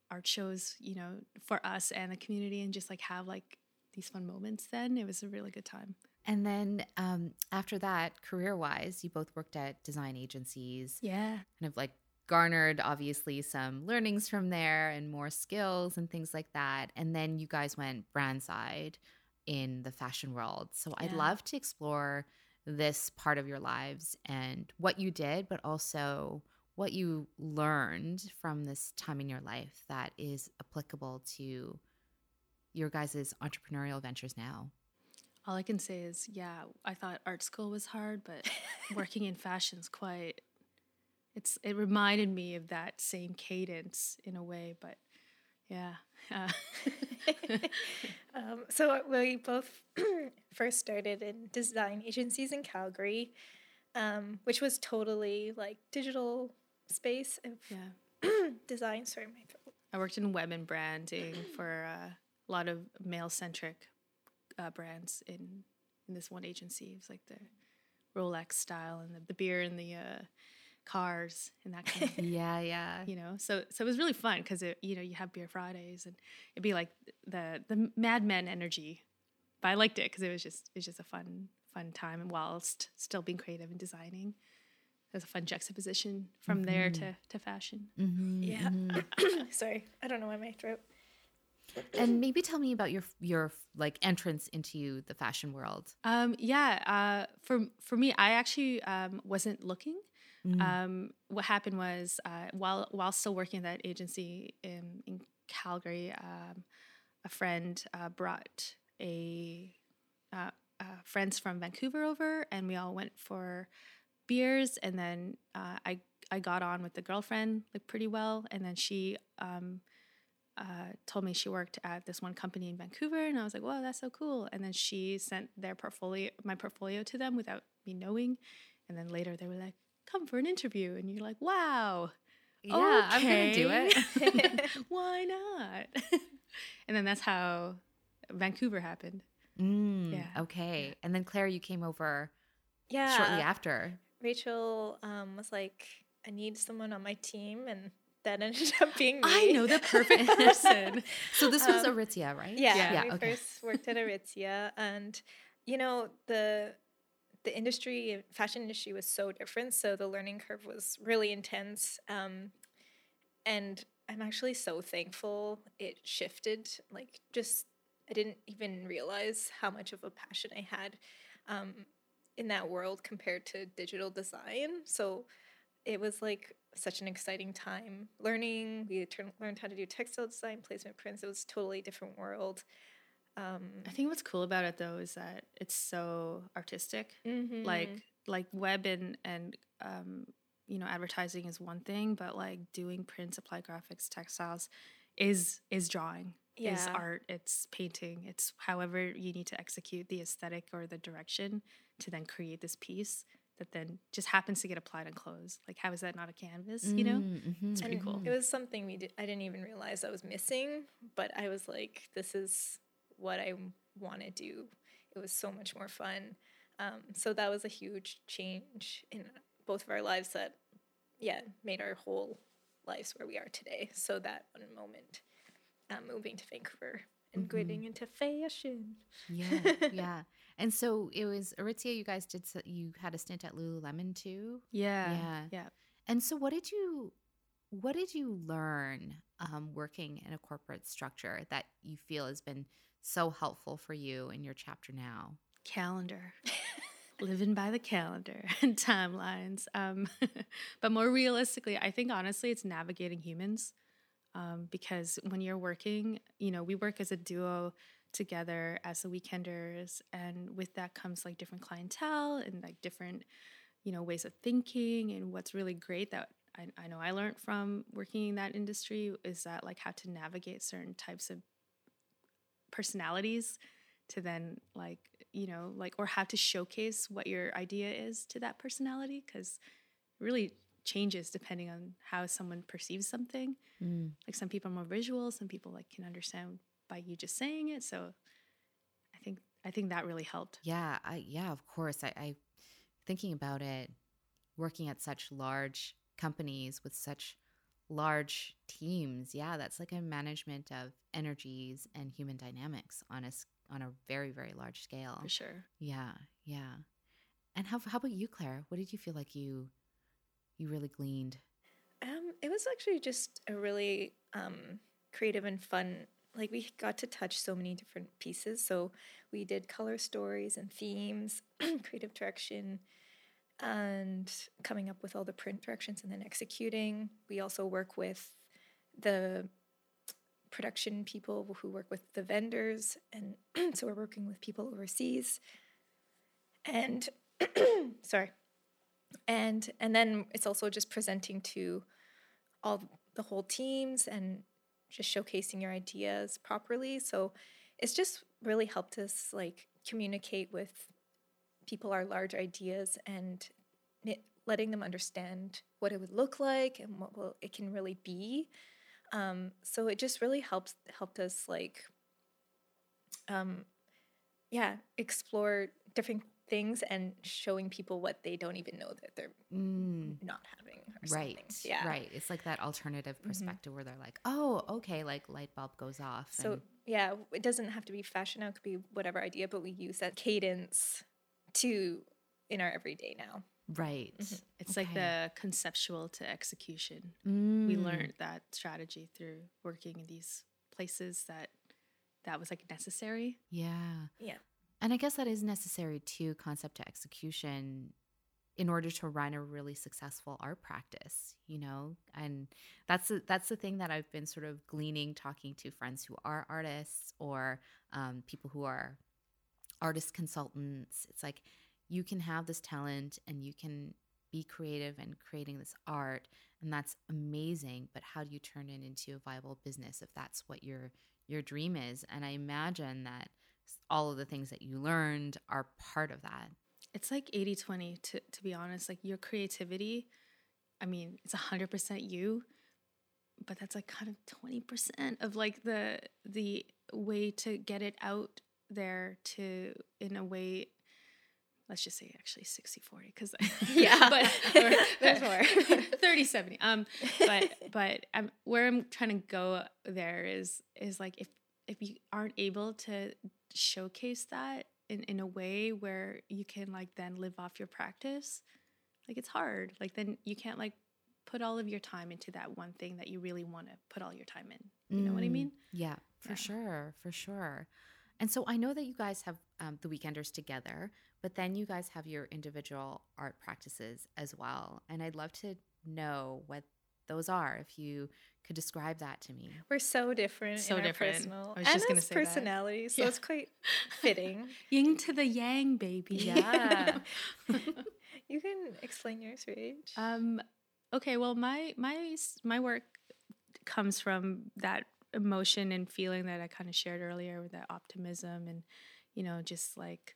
B: art shows, you know, for us and the community, and just like have like these fun moments. Then it was a really good time.
A: And then um, after that, career wise, you both worked at design agencies,
B: Yeah.
A: kind of like garnered obviously some learnings from there and more skills and things like that. And then you guys went brand side in the fashion world. So I'd love to explore this part of your lives and what you did, but also what you learned from this time in your life that is applicable to your guys' entrepreneurial ventures now.
B: All I can say is, yeah, I thought art school was hard, but working in fashion's quite. It's it reminded me of that same cadence in a way, but yeah. Uh,
C: Um, so we both first started in design agencies in Calgary, um, which was totally like digital space of
B: yeah,
C: design. Sorry, my throat.
B: I worked in web and branding for a lot of male centric uh, brands in in this one agency. It was like the Rolex style and the, the beer and the uh, cars and that kind of
A: Yeah, yeah.
B: you know so so it was really fun because it you know you have beer fridays and it'd be like the the mad men energy but i liked it because it was just it was just a fun fun time and whilst still being creative and designing it was a fun juxtaposition from there to to fashion
A: Mhm,
C: Yeah.
A: mhm.
C: Sorry, I don't know why my throat.
A: And maybe tell me about your your like entrance into the fashion world.
B: um yeah uh for for me i actually um wasn't looking
A: Mm.
B: um, what happened was uh, while while still working at that agency in, in Calgary, um, a friend uh, brought a uh, uh, friends from Vancouver over, and we all went for beers. And then uh, I I got on with the girlfriend like pretty well, and then she. Um, uh, told me she worked at this one company in Vancouver, and I was like, "Wow, that's so cool!" And then she sent their portfolio, my portfolio, to them without me knowing. And then later they were like, "Come for an interview," and you're like, "Wow,
A: yeah, I'm gonna do it.
B: why not?" and then that's how Vancouver happened.
A: Mm,
B: Yeah.
A: Okay. And then Claire, you came over
C: Yeah.
A: shortly after.
C: Rachel um, was like, I need someone on my team, and that ended up being me.
B: I know the perfect person.
A: So this was
C: Um,
A: Aritzia, right?
C: Yeah,
B: Yeah,
C: we
A: okay.
C: first worked at Aritzia, and you know the the industry, fashion industry, was so different. So the learning curve was really intense, um, and I'm actually so thankful it shifted. Like, just I didn't even realize how much of a passion I had um, in that world compared to digital design. So it was like such an exciting time learning. We learned how to do textile design, placement prints. It was a totally different world. Um,
B: I think what's cool about it though is that it's so artistic.
C: mhm.
B: Like like web and and um, you know advertising is one thing, but like doing print, applied graphics, textiles is is drawing. Is art, it's painting, it's however you need to execute the aesthetic or the direction to then create this piece that then just happens to get applied on clothes. Like how is that not a canvas, you know?
A: Mm, mhm,
B: It's pretty
C: And
B: cool.
C: It was something we did. I didn't even realize I was missing, but I was like, "This is what I want to do." It was so much more fun. Um, so that was a huge change in both of our lives. That, yeah, made our whole lives where we are today. So that one moment, uh, moving to Vancouver and
A: Mm-hmm.
C: getting into fashion.
A: Yeah, yeah. And so it was Aritzia. You guys did. You had a stint at Lululemon too.
B: Yeah.
A: Yeah.
B: Yeah.
A: And so, what did you, what did you learn um, working in a corporate structure that you feel has been so helpful for you in your chapter now?
B: calendar living by the calendar and timelines um, but more realistically i think honestly it's navigating humans um, because when you're working you know we work as a duo together as the weekenders and with that comes like different clientele and like different you know ways of thinking and what's really great that I, I know i learned from working in that industry is that like how to navigate certain types of personalities to then like you know like or how to showcase what your idea is to that personality because it really changes depending on how someone perceives something
A: Mm.
B: like some people are more visual some people like can understand by you just saying it so i think i think that really helped
A: Yeah, I yeah, of course. I, I thinking about it, working at such large companies with such large teams. Yeah, that's like a management of energies and human dynamics on a on a very very large scale.
B: for sure
A: Yeah, yeah. And how how about you, Claire? What did you feel like you you really gleaned?
C: Um, it was actually just a really um, creative and fun. Like we got to touch so many different pieces. So we did color stories and themes, creative direction, and coming up with all the print directions and then executing. We also work with the production people who work with the vendors, and so we're working with people overseas. And sorry, and and then it's also just presenting to all the whole teams and just showcasing your ideas properly. So it's just really helped us like communicate with people our large ideas and letting them understand what it would look like and what will, it can really be. Um, so it just really helps helped us like um, yeah explore different things and showing people what they don't even know that they're
A: Mm,
C: not having or
A: right.
C: something. Yeah.
A: Right. It's like that alternative
C: Mhm.
A: perspective where they're like, "Oh, okay, like light bulb goes off."
C: So
A: and-
C: yeah, it doesn't have to be fashion now, it could be whatever idea, but we use that cadence to in our everyday now.
A: right.
C: Mhm.
B: it's like the conceptual to execution we
A: Mm.
B: learned that strategy through working in these places that that was like necessary
A: Yeah.
C: Yeah.
A: And I guess that is necessary too, concept to execution, in order to run a really successful art practice, you know? And that's the, that's the thing that I've been sort of gleaning, talking to friends who are artists or um, people who are artist consultants. It's like you can have this talent and you can be creative and creating this art, and that's amazing. But how do you turn it into a viable business if that's what your your dream is? And I imagine that all of the things that you learned are part of that.
B: it's like 80 20 to, to be honest like your creativity i mean it's 100% you but that's like kind of 20% of like the the way to get it out there to in a way let's just say actually 60 40 because
C: Yeah.
B: but
C: There's more.
B: 30 70 um but but um, where i'm trying to go there is is like if if you aren't able to showcase that in in a way where you can like then live off your practice like it's hard like then you can't like put all of your time into that one thing that you really want to put all your time in you know what i
A: Mm,
B: mean
A: Yeah, for
B: Yeah.
A: sure, for sure. And so I know that you guys have um, the weekenders together, but then you guys have your individual art practices as well. And I'd love to know what those are. If you could describe that to me.
C: We're so different
B: So
C: in our
B: different.
C: personal
B: I was
C: and
B: just gonna
C: as
B: say that.
C: personalities, so
B: Yeah.
C: it's quite fitting.
B: yin to the yang baby
A: Yeah.
C: you can explain yours, Rage.
B: Um, okay, well, my my my work comes from that emotion and feeling that I kind of shared earlier with that optimism and you know just like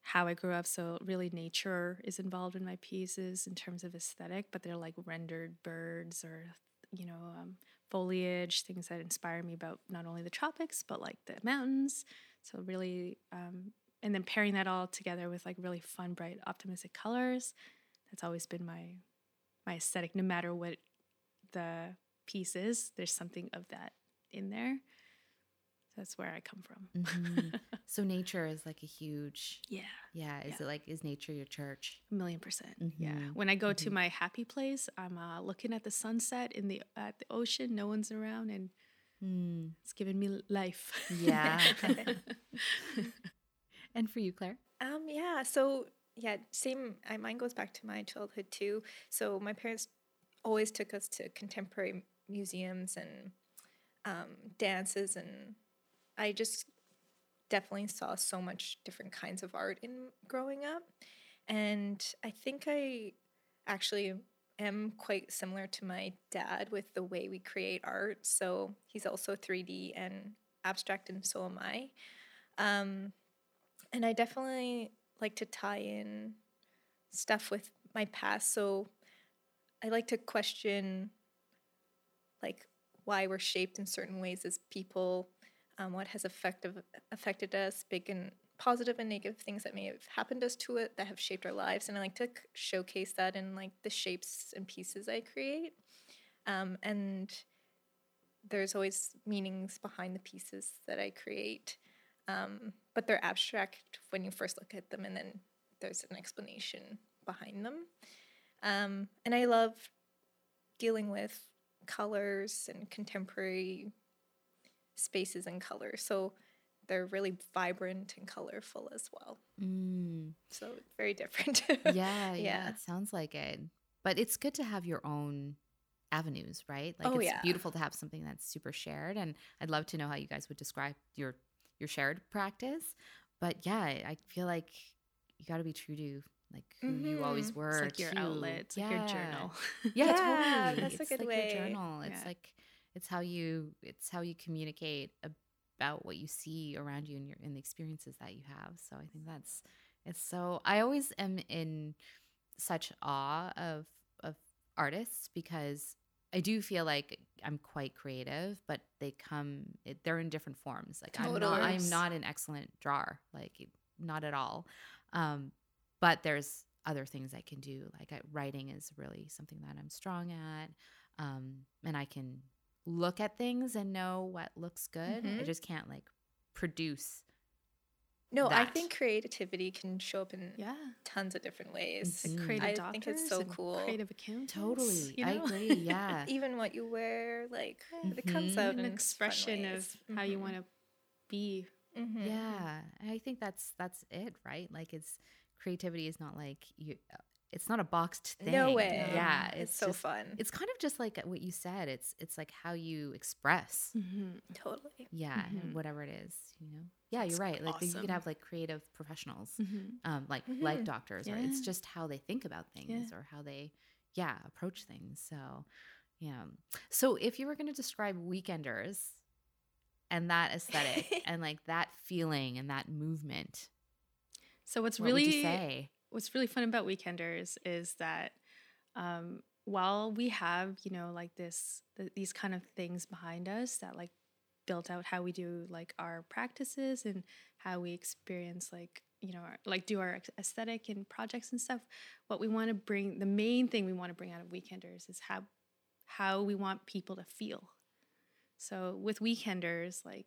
B: how I grew up. So really, nature is involved in my pieces in terms of aesthetic, but they're like rendered birds or you know um, foliage, things that inspire me about not only the tropics but like the mountains. So really, um, and then pairing that all together with like really fun, bright, optimistic colors. That's always been my my aesthetic no matter what the piece is there's something of that in there that's where i come from
A: Mhm. so nature is like a huge,
B: yeah
A: yeah. Is
B: Yeah.
A: it like is nature your church?
B: a million percent yeah
A: Mhm,
B: when i go to
A: mhm.
B: my happy place i'm uh, looking at the sunset in the at the ocean no one's around and
A: Mm,
B: it's giving me life
A: yeah. and for you, Claire?
C: Um, yeah. So yeah, same. I, mine goes back to my childhood too. So my parents always took us to contemporary museums and um, dances, and I just definitely saw so much different kinds of art in growing up. And I think I actually am quite similar to my dad with the way we create art. So he's also 3D and abstract, and so am I. Um, and I definitely like to tie in stuff with my past. So I like to question like why we're shaped in certain ways as people, um, what has affected affected us, big and positive and negative things that may have happened us to it that have shaped our lives, and I like to showcase that in like the shapes and pieces I create. Um, and there's always meanings behind the pieces that I create, um, but they're abstract when you first look at them, and then there's an explanation behind them. Um, and I love dealing with colors and contemporary spaces and color. So they're really vibrant and colorful as well.
A: Mm.
C: So very different.
A: Yeah, yeah,
C: Yeah.
A: It sounds like it. But it's good to have your own avenues, right? Like
C: Oh,
A: it's
C: yeah.
A: beautiful to have something that's super shared. And I'd love to know how you guys would describe your your shared practice. But yeah, I feel like you got to be true to like who you always were.
B: It's like your outlet, it's like your journal.
A: Yeah,
C: Yeah,
A: totally.
C: that's a
A: it's
C: good
A: like
C: way.
A: your journal. It's
B: Yeah.
A: like it's how you it's how you communicate about what you see around you and your in the experiences that you have. So I think that's it's so I always am in such awe of of artists because I do feel like I'm quite creative, but they come it, they're in different forms. Like I'm not I'm not an excellent drawer, like not at all. Um, but there's other things I can do. Like I, writing is really something that I'm strong at, um, and I can look at things and know what looks good. I
C: Mhm.
A: just can't like produce.
C: no, I think creativity can show up in
B: yeah.
C: tons of different ways.
B: Like creative
C: I
B: doctors
C: think it's so cool.
B: Creative accountants.
A: Totally,
B: you
A: I agree. Yeah,
C: Even what you wear, like it comes out
B: An
C: in fun
B: expression of
C: ways.
B: how you
C: Mhm.
B: want to be.
C: Mhm.
A: yeah. And I think that's that's it, right? Like it's creativity is not like you. It's not a boxed thing.
C: No way.
A: Yeah,
C: it's,
A: it's,
C: so
A: just,
C: fun.
A: It's kind of just like what you said. It's it's like how you express.
B: Mm-hmm.
C: totally.
A: Yeah,
B: Mhm.
A: whatever it is, you know. Yeah, you're right. Like you
B: awesome.
A: could have like creative professionals,
B: Mm-hmm.
A: um, like like
C: Mhm.
A: doctors, right? It's just how they think about things or how they, yeah, approach things. So, yeah. So if you were going to describe Weekenders and that aesthetic and like that feeling and that movement,
B: So what's
A: what
B: really
A: would you say?
B: What's really fun about weekenders is that um, while we have you know like this th- these kind of things behind us that like built out how we do like our practices and how we experience like you know our, like do our aesthetic and projects and stuff what we want to bring the main thing we want to bring out of weekenders is how how we want people to feel. So with weekenders like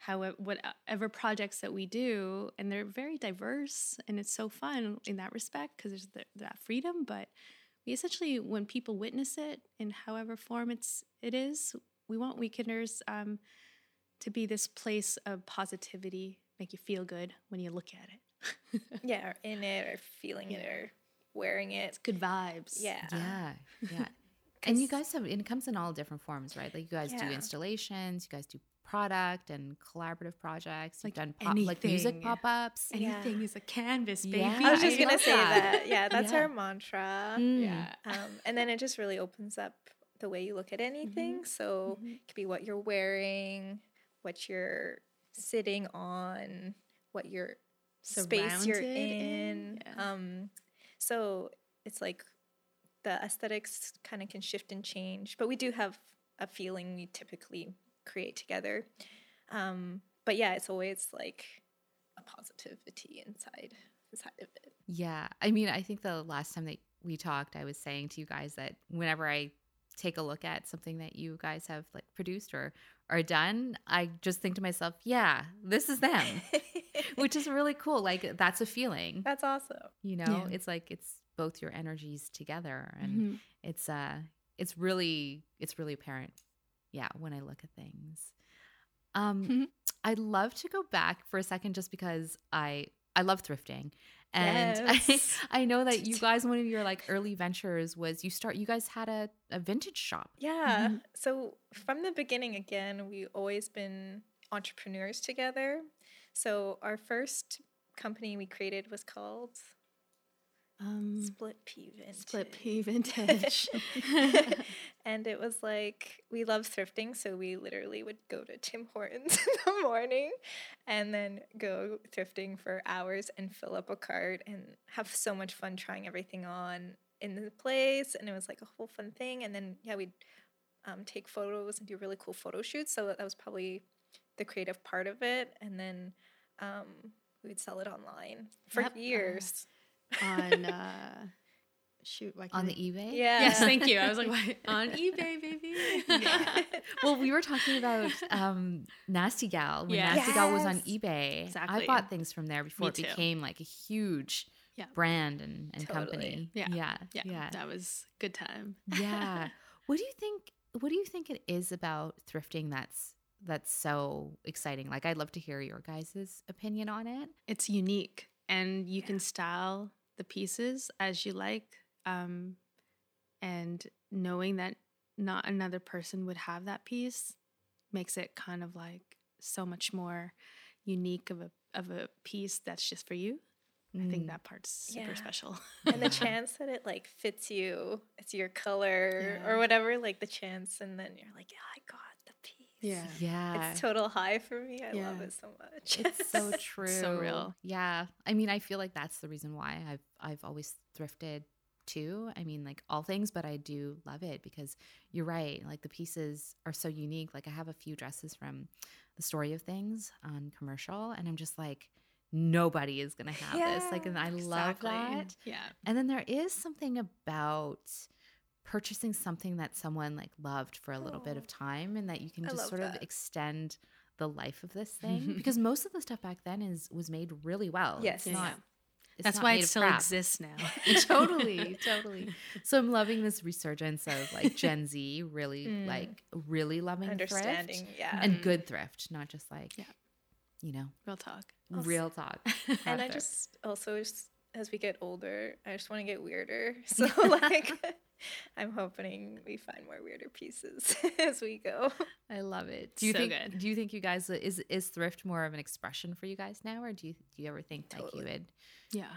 B: however whatever projects that we do and they're very diverse and it's so fun in that respect because there's the, that freedom but we essentially when people witness it in however form it's it is we want weekenders um, to be this place of positivity make you feel good when you look at it
C: Yeah, or in it or feeling it or wearing it.
B: it's good vibes
C: Yeah.
A: Yeah, yeah. and you guys have it comes in all different forms, right? Like you guys do installations, you guys do product and collaborative projects. You've
B: Like
A: done pop, like music pop ups.
C: Yeah.
B: anything is a canvas baby
A: Yeah.
C: I was just
A: I
C: gonna say
A: that.
C: that. Yeah, that's
A: Yeah.
C: our mantra.
A: Mm.
B: yeah
C: Um, and then it just really opens up the way you look at anything. So
B: Mhm.
C: it could be what you're wearing, what you're sitting on, what your space you're
B: in,
C: in.
B: yeah.
C: Um, so it's like the aesthetics kind of can shift and change, but we do have a feeling we typically create together. Um, but yeah, it's always like a positivity inside inside of it.
A: Yeah. I mean, I think the last time that we talked, I was saying to you guys that whenever I take a look at something that you guys have like produced or are done, I just think to myself, yeah, this is them, which is really cool. Like that's a feeling,
C: That's awesome.
A: you know,
B: Yeah.
A: it's like it's both your energies together and
B: Mhm.
A: it's uh it's really it's really apparent yeah when i look at things um
B: Mhm.
A: i'd love to go back for a second just because i i love thrifting and
C: Yes.
A: I, I know that you guys one of your like early ventures was you start you guys had a, a vintage shop
C: Yeah.
B: Mhm.
C: So from the beginning, again, we always been entrepreneurs together. So our first company we created was called
B: Um,
C: split pea vintage.
B: split pea vintage.
C: and it was like we love thrifting, so we literally would go to Tim Hortons in the morning and then go thrifting for hours and fill up a cart and have so much fun trying everything on in the place. And it was like a whole fun thing. And then yeah, we'd um, take photos and do really cool photo shoots. So that was probably the creative part of it. And then um, we would sell it online for
B: Yep, uh,
C: years.
B: On uh, shoot, why
A: on
B: can't
A: the eBay.
C: yeah.
B: Yes, thank you. I was like, what? on eBay, baby.
C: Yeah.
A: Well, we were talking about um, Nasty Gal when
B: Yeah.
A: Nasty Gal was on eBay.
B: Exactly.
A: I bought things from there before
B: Me
A: it
B: too.
A: became like a huge
B: Yeah.
A: brand and, and
C: Totally.
A: company.
B: Yeah.
A: yeah,
B: yeah,
A: yeah,
B: that was good time.
A: yeah. What do you think? What do you think it is about thrifting that's that's so exciting? Like, I'd love to hear your guys' opinion on it.
B: It's unique, and you
C: Yeah.
B: can style the pieces as you like. Um, and knowing that not another person would have that piece makes it kind of like so much more unique of a of a piece that's just for you. I think
A: Mm.
B: that part's super
C: Yeah.
B: special.
C: and the chance that it like fits you, it's your color
B: Yeah.
C: or whatever, like the chance, and then you're like, yeah, I got the piece.
A: Yeah,
C: It's total high for me. I love it so much.
A: It's so true.
B: So real.
A: Yeah. I mean, I feel like that's the reason why I've I've always thrifted too. I mean, like all things, but I do love it because you're right. Like the pieces are so unique. Like I have a few dresses from the story of things on commercial and I'm just like nobody is going to have this. Like and I love
B: Exactly.
A: that.
B: Yeah.
A: And then there is something about purchasing something that someone like loved for a little bit of time and that you can just
C: love
A: sort of extend the life of this thing because most of the stuff back then is was made really well.
C: Yes.
A: It's
B: Yeah.
A: not it's
B: That's why it still
A: crap.
B: exists now.
A: totally, totally. So I'm loving this resurgence of like Gen Z really
C: Mm.
A: like really loving
C: Understanding,
A: thrift
C: yeah.
A: and
B: Mhm.
A: good thrift, not just like
B: Yeah.
A: you know,
B: Real talk.
A: Real talk.
C: and I just also just, as we get older, I just want to get weirder. So like, I'm hoping we find more weirder pieces as we go.
A: I love it. Do you
B: So
A: think?
B: good.
A: Do you think you guys is is thrift more of an expression for you guys now, or do you do you ever think like you would
B: Yeah.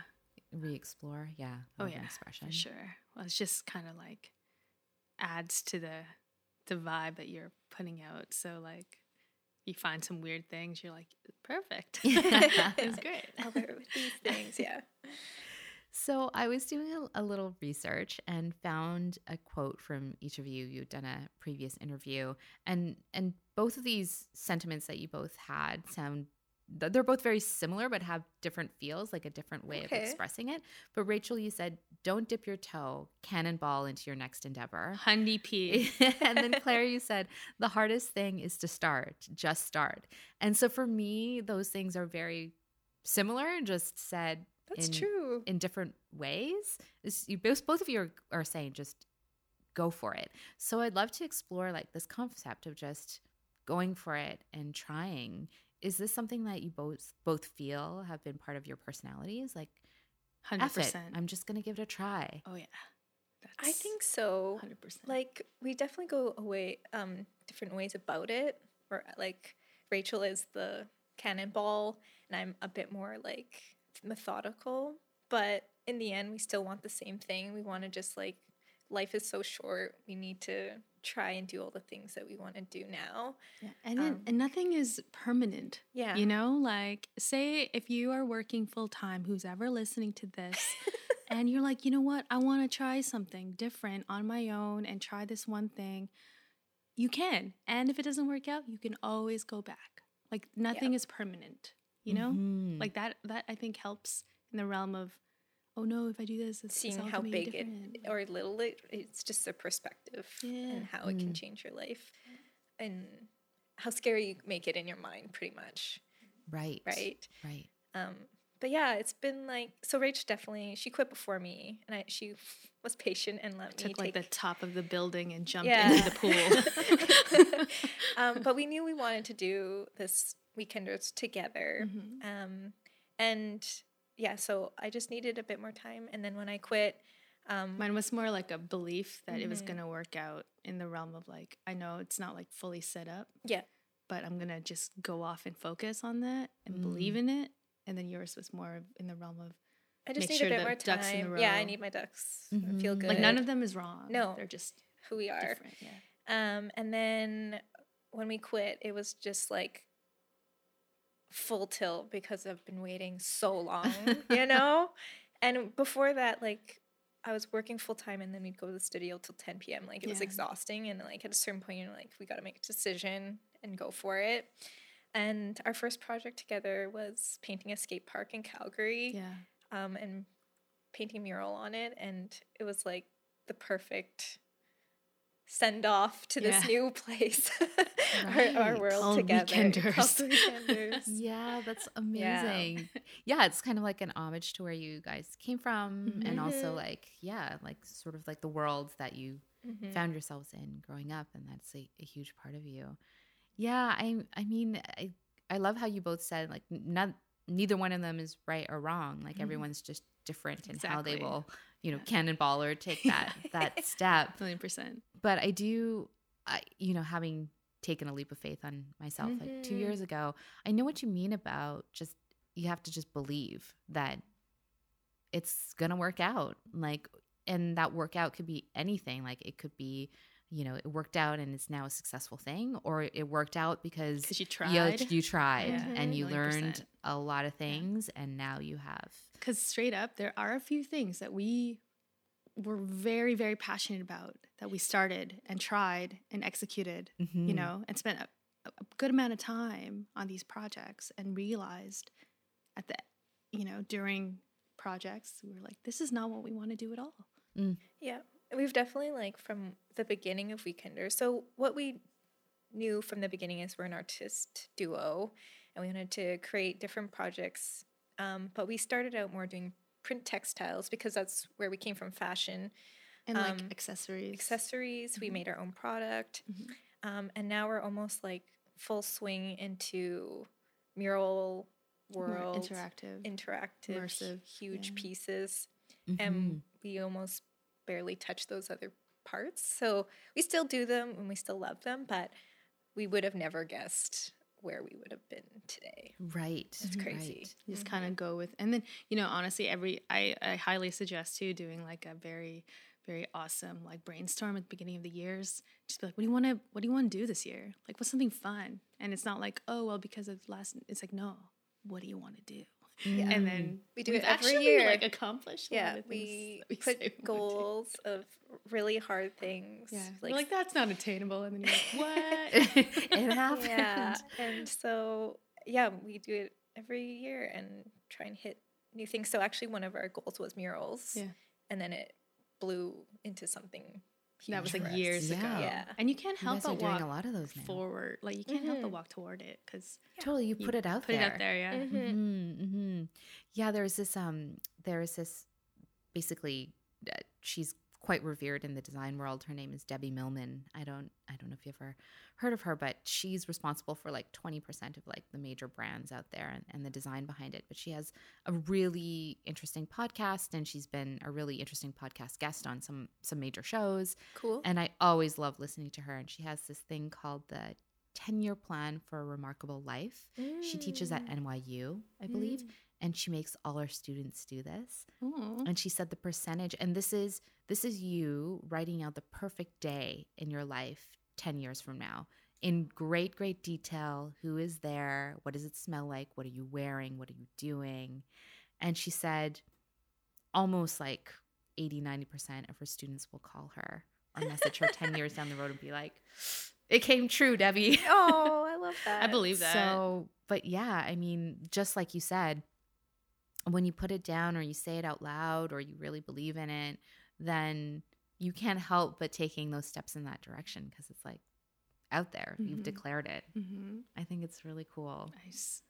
A: re-explore? Yeah.
B: Oh
A: more of an
B: yeah,
A: expression.
B: for sure. Well, it's just kind of like adds to the the vibe that you're putting out. So like, you find some weird things, you're like, perfect. it's great.
C: I'll wear it with these things. Yeah.
A: So I was doing a, a little research and found a quote from each of you. You'd done a previous interview, and and both of these sentiments that you both had sound. Th- They're both very similar, but have different feels, like a different way
C: Okay.
A: of expressing it. But Rachel, you said, "Don't dip your toe, cannonball into your next endeavor."
B: Hundy P.
A: and then Claire, you said the hardest thing is to start, just start. And so for me, those things are very similar, and just said
C: That's
A: in,
C: true.
A: in different ways. You both both of you are, are saying just go for it. So I'd love to explore like this concept of just going for it and trying. Is this something that you both both feel have been part of your personalities? Like,
B: Hundred
A: F it,
B: percent.
A: I'm just gonna give it a try.
B: Oh yeah.
C: I think so.
B: Hundred percent.
C: Like we definitely go away um different ways about it. Or like Rachel is the cannonball and I'm a bit more like methodical. But in the end we still want the same thing. We want to just like life is so short. We need to try and do all the things that we want to do now.
B: Yeah, and then,
C: Um,
B: and nothing is permanent.
C: Yeah.
B: You know, like say if you are working full time, who's ever listening to this, and you're like, you know what, I want to try something different on my own and try this one thing, you can. And if it doesn't work out, you can always go back. Like nothing is permanent. You know,
A: Mhm.
B: like that. That I think helps in the realm of, oh no, if I do this, it's, it's
C: seeing how
B: gonna
C: big it or little it it's just a perspective
B: Yeah.
C: and how it can
A: Mm.
C: change your life and how scary you make it in your mind pretty much
A: right,
C: right
A: right.
C: um but yeah it's been like so rach definitely she quit before me and I, she was patient and let me
B: Took like
C: take
B: the top of the building and jumped
C: Yeah.
B: into the pool.
C: um, but we knew we wanted to do this weekenders together
B: Mhm.
C: um, and yeah so i just needed a bit more time and then when i quit um,
B: Mine was more like a belief that it was
C: Mhm.
B: going to work out in the realm of like, I know it's not like fully set up,
C: yeah
B: but I'm going to just go off and focus on that and
A: Mm.
B: believe in it. And then yours was more in the realm of,
C: I just
B: make
C: need
B: sure
C: a bit more
B: ducks in the
C: time. Yeah, I need my ducks. I Feel good.
B: like none of them is wrong.
C: No.
B: they're just
C: who we are.
B: different. Yeah.
C: Um, and then when we quit, it was just like full tilt because I've been waiting so long, you know? And before that, like I was working full time and then we'd go to the studio till 10 p.m. Like it was exhausting. And like at a certain point, you're like, we got to make a decision and go for it. And our first project together was painting a skate park in Calgary
B: Yeah.
C: um, and painting a mural on it. And it was like the perfect send off to this
B: Yeah.
C: new place, our, our world
B: Called
C: together.
B: Weekenders.
C: Weekenders.
A: Yeah, that's amazing. Yeah. it's kind of like an homage to where you guys came from and also
C: Mhm.
A: like, yeah, like sort of like the world that you
C: Mhm.
A: found yourselves in growing up and that's a, a huge part of you. Yeah, I I mean, I I love how you both said like not neither one of them is right or wrong. Like
B: Mhm.
A: everyone's just different in how they will, you know,
B: Yeah.
A: cannonball or take that that step.
B: Million percent.
A: but I do, I, you know, having taken a leap of faith on myself like two
C: Mhm.
A: years ago, I know what you mean about just you have to just believe that it's gonna work out. Like, and that workout could be anything. Like, it could be, you know, it worked out and it's now a successful thing, or it worked out because
B: you
A: you,
B: tried.
A: you tried
B: Yeah,
A: and you
B: million
A: learned a lot of things, and now you have.
B: Because straight up, there are a few things that we were very, very passionate about that we started and tried and executed, you
A: Mhm.
B: know, and spent a, a good amount of time on these projects and realized at the, you know, during projects, we were like, this is not what we want to do at all.
C: Yeah, we've definitely like from the beginning of Weekender. So what we knew from the beginning is we're an artist duo, and we wanted to create different projects. Um, but we started out more doing print textiles because that's where we came from fashion
B: And like
C: Um,
B: accessories.
C: accessories. We
B: Mhm.
C: made our own product,
B: Mhm.
C: um, and now we're almost like full swing into mural
B: More
C: world,
B: interactive.
C: interactive,
B: immersive,
C: huge
B: yeah.
C: pieces
A: Mhm.
C: and we almost barely touch those other parts. So we still do them and we still love them, but we would have never guessed where we would have been today.
A: right,
C: It's crazy.
A: right.
B: Just
C: Mhm.
B: kind of go with and then you know honestly every I, I highly suggest too doing like a very very awesome like brainstorm at the beginning of the years just be like what do you want to what do you want to do this year like what's something fun and it's not like oh well because of last it's like no what do you want to do
C: Yeah.
B: and
A: Mm.
B: then
C: We do it every
B: actually,
C: year.
B: like accomplished a lot
C: Yeah,
B: of
C: we
B: we
C: put
B: say we wanna do.
C: goals of really hard things.
B: yeah like, like that's not attainable and then you're like what
A: it happened.
C: yeah. And so, yeah, we do it every year and try and hit new things. So actually, one of our goals was murals.
B: Yeah.
C: And then it blew into something.
B: That was like
C: for us.
B: years ago
A: Yeah.
C: Yeah.
B: and you can't help
A: guys are
B: but
A: doing
B: walk
A: a lot of those now.
B: forward like you can't help but
C: Mhm.
B: walk toward it because
A: Totally, you
B: you
A: put it out
B: put
A: there.
B: Put it out there yeah
C: Mhm.
A: hmm hmm Yeah, there's this um there's this basically uh, she's quite revered in the design world. Her name is Debbie Millman. I don't I don't know if you've ever heard of her, but she's responsible for like 20% of like the major brands out there and, and the design behind it. But she has a really interesting podcast and she's been a really interesting podcast guest on some some major shows.
C: Cool.
A: And I always love listening to her. And she has this thing called the 10 year plan for a remarkable life. She teaches at
C: Mm.
A: NYU, I believe, and she makes all her students do this.
B: Aw.
A: And she said the percentage, and this is this is you writing out the perfect day in your life 10 years from now in great, great detail. Who is there? What does it smell like? What are you wearing? What are you doing? And she said almost like 80, 90% of her students will call her or message her 10 years down the road and be like, it came true, Debbie.
C: Oh, I love that.
B: I believe that.
A: So, but yeah, I mean, just like you said, when you put it down or you say it out loud or you really believe in it, then you can't help but taking those steps in that direction because it's like out there. You've
B: Mhm.
A: declared it.
B: Mm-hmm.
A: I think it's really cool.
B: S-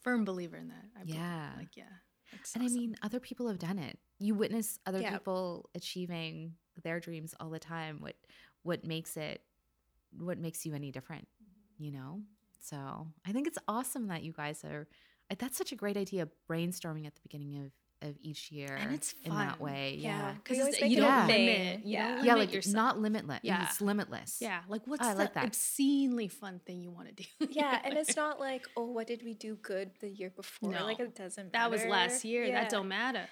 B: firm believer in that. I
A: Yeah.
B: like yeah. It's
A: And I mean, other people have done it. You witness other
C: Yeah.
A: people achieving their dreams all the time. What what makes it what makes you any different, you know? So, I think it's awesome that you guys are that's such a great idea brainstorming at the beginning of of each year
B: And it's
A: in that way.
C: Yeah.
A: Yeah.
B: Because
C: always
B: you
C: make
B: don't limit. You
C: Yeah.
A: Yeah,
B: limit
A: like
B: yourself.
A: not limitless.
B: Yeah.
A: It's limitless.
B: Yeah, like what's
A: I
B: the
A: like that.
B: obscenely fun thing you want to do?
C: Yeah, and it's not like, oh, what did we do good the year before?
B: No.
C: Like it doesn't. Matter.
B: that was last year.
C: Yeah.
B: That don't matter.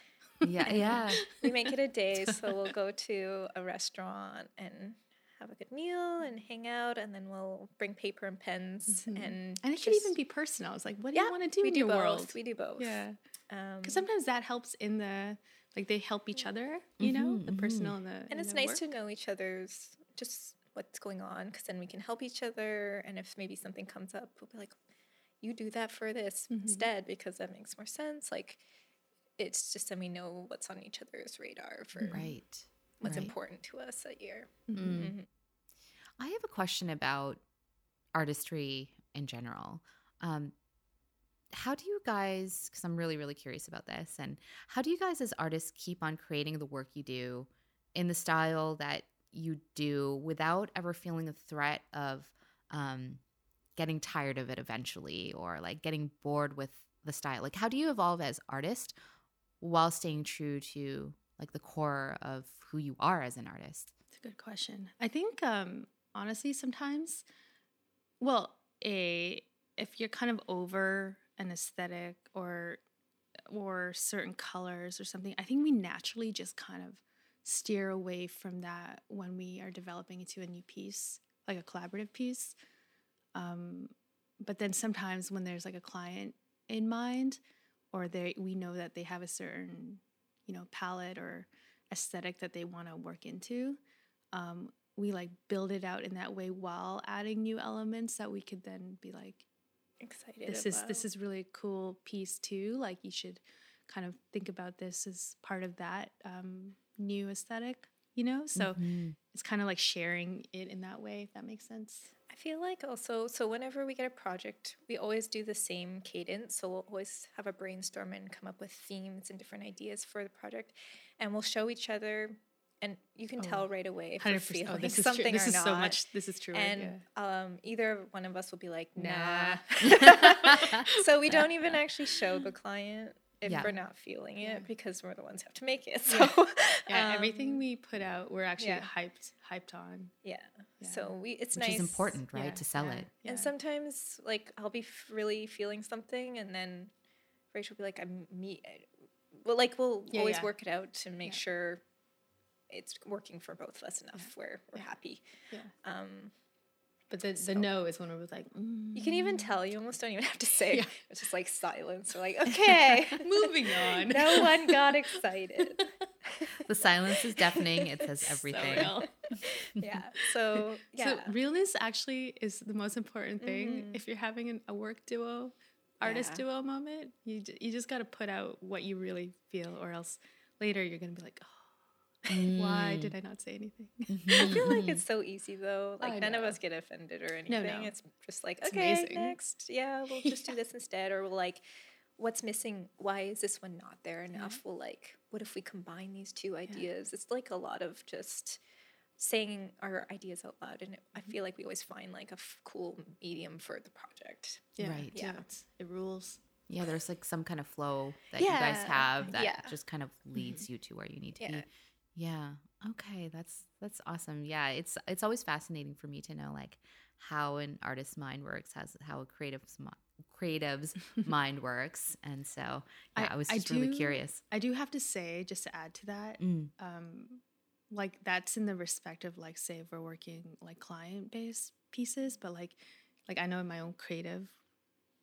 A: Yeah, yeah.
C: we make it a day, so we'll go to a restaurant and have a good meal and hang out, and then we'll bring paper and pens
B: Mhm.
C: and
B: And it can even be personal. It's like, what do
C: yeah,
B: you want to do
C: we
B: in
C: do
B: your
C: both.
B: world?
C: We do both.
B: Yeah.
C: Um,
B: Because sometimes that helps in the, like they help each other, you know,
A: Mhm,
B: the
A: mhm.
B: personal and the.
C: and it's nice to know each other's just what's going on because then we can help each other and if maybe something comes up we'll be like you do that for this
B: Mhm.
C: instead because that makes more sense like it's just then we know what's on each other's radar for
A: Right.
C: What's
A: right.
C: important to us that year
B: Mhm.
C: Mhm.
A: I have a question about artistry in general. Um, how do you guys, because I'm really, really curious about this, and how do you guys as artists keep on creating the work you do in the style that you do without ever feeling a threat of um, getting tired of it eventually or like getting bored with the style? Like, how do you evolve as artist while staying true to like the core of who you are as an artist?
B: It's a good question. I think um honestly sometimes well, a if you're kind of over an aesthetic or or certain colors or something, I think we naturally just kind of steer away from that when we are developing into a new piece, like a collaborative piece. Um, but then sometimes when there's like a client in mind, or they we know that they have a certain, you know, palette or aesthetic that they want to work into, um, we like build it out in that way while adding new elements that we could then be like,
C: excited
B: this is this is really a cool piece too. Like you should kind of think about this as part of that um, new aesthetic, you know. So
A: Mhm.
B: it's kind of like sharing it in that way. If that makes sense.
C: I feel like also, so whenever we get a project, we always do the same cadence. So we'll always have a brainstorm and come up with themes and different ideas for the project. And we'll show each other, and you can
B: Oh,
C: tell right away if we're feeling
B: Oh, this is
C: something
B: true. This
C: or
B: is
C: not.
B: so much. This is true.
C: and um, either one of us will be like, nah.
B: Nah.
C: so we don't even actually show the client if
A: Yeah.
C: we're not feeling it
B: Yeah.
C: because we're the ones who have to make it.
B: Yeah.
C: So
B: yeah,
C: um,
B: everything we put out, we're actually
C: yeah.
B: hyped, hyped on.
C: Yeah.
B: Yeah.
C: So we it's
A: Which
C: nice.
A: is important, right?
B: Yeah,
A: to sell
B: yeah,
A: it.
B: yeah.
C: And sometimes, like, I'll be f- really feeling something, and then Rachel will be like, "I'm me." Well, like, we'll
B: Yeah,
C: always
B: yeah.
C: work it out to make
B: Yeah.
C: sure it's working for both of us enough where we're
B: Yeah.
C: happy.
B: Yeah.
C: Um,
B: But the,
C: So-
B: the no is when we're like, mm,
C: you can even tell. You almost don't even have to say.
B: Yeah.
C: It's just like silence. We're like, okay,
B: moving on.
C: no one got excited.
A: The silence is deafening. It says
B: So
A: everything.
B: real.
C: yeah. So yeah.
B: So realness actually is the most important thing.
C: Mhm.
B: If you're having an, a work duo, artist
C: Yeah.
B: duo moment, you you just got to put out what you really feel, or else later you're gonna be like, oh, why
A: Mm.
B: did I not say anything?
C: I feel like
A: Mhm.
C: it's so easy though. Like
B: I
C: none of us get offended or anything.
B: no. no.
C: It's just like
B: It's
C: okay,
B: amazing.
C: next, yeah, we'll just do this instead, or we'll like, what's missing? Why is this one not there enough? We'll like, what if we combine these two ideas? It's like a lot of just saying our ideas out loud, and it, I
B: Mm-hmm.
C: feel like we always find like a f- cool medium for the project.
B: Yeah,
A: Right.
B: Yeah,
C: Yeah.
B: it's, it rules.
A: Yeah, there's like some kind of flow that you guys have that
C: yeah.
A: just kind of leads you to where you need to
C: Yeah.
A: be. Yeah. Okay, that's that's awesome. Yeah, it's it's always fascinating for me to know like how an artist's mind works, has how a creative's mi- creative's mind works, and so yeah, I,
B: I-
A: was
B: I
A: just really curious.
B: I do have to say, just to add to that,
A: Mm.
B: um, like that's in the respect of like say if we're working like client based pieces, but like like I know in my own creative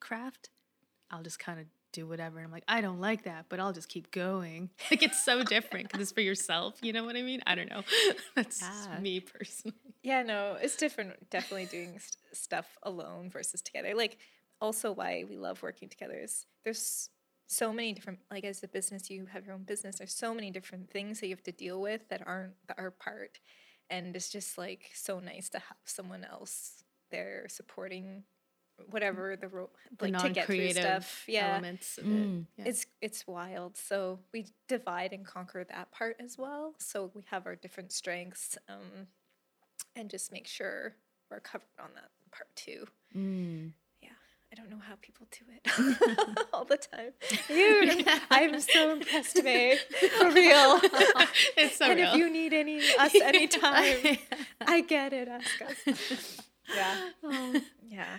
B: craft, I'll just kind of do whatever. And I'm like, I don't like that, but I'll just keep going. Like it's so different because it's for yourself. You know what I mean? I don't know. That's
A: Yeah.
B: me personally.
C: Yeah, no, it's different. Definitely doing st- stuff alone versus together. Like, also why we love working together is there's so many different. Like, as a business, you have your own business. There's so many different things that you have to deal with that aren't that are part, and it's just like so nice to have someone else there supporting whatever the role
B: The
C: like to get through stuff. Yeah,
B: elements of
A: Mm.
B: it. Yeah.
C: it's it's wild. So we divide and conquer that part as well. So we have our different strengths, um, and just make sure we're covered on that part too.
A: Mm.
C: Yeah, I don't know how people do it all the time. You, I'm so impressed, May, for real.
B: it's so
C: and
B: real.
C: if you need any us anytime, I get it. Ask us. Yeah,
A: Oh.
C: yeah.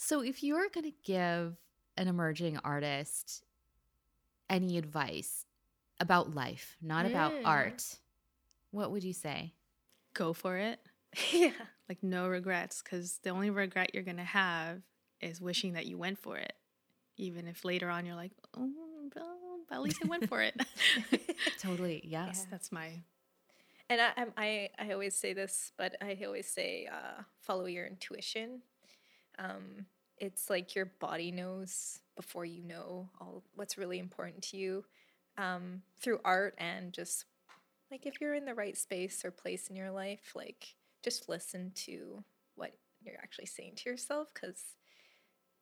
A: So, if you're going to give an emerging artist any advice, about life, not about
C: Mm.
A: art, what would you say?
B: Go for it.
C: yeah.
B: Like no regrets, because the only regret you're gonna have is wishing that you went for it, even if later on you're like, oh, well, at least I went for it.
A: Totally. Yes.
C: Yeah.
B: That's my
C: And I, I'm- I, I always say this, but I always say uh, follow your intuition. Um, it's like your body knows before you know all what's really important to you um, through art and just like if you're in the right space or place in your life, like just listen to what you're actually saying to yourself because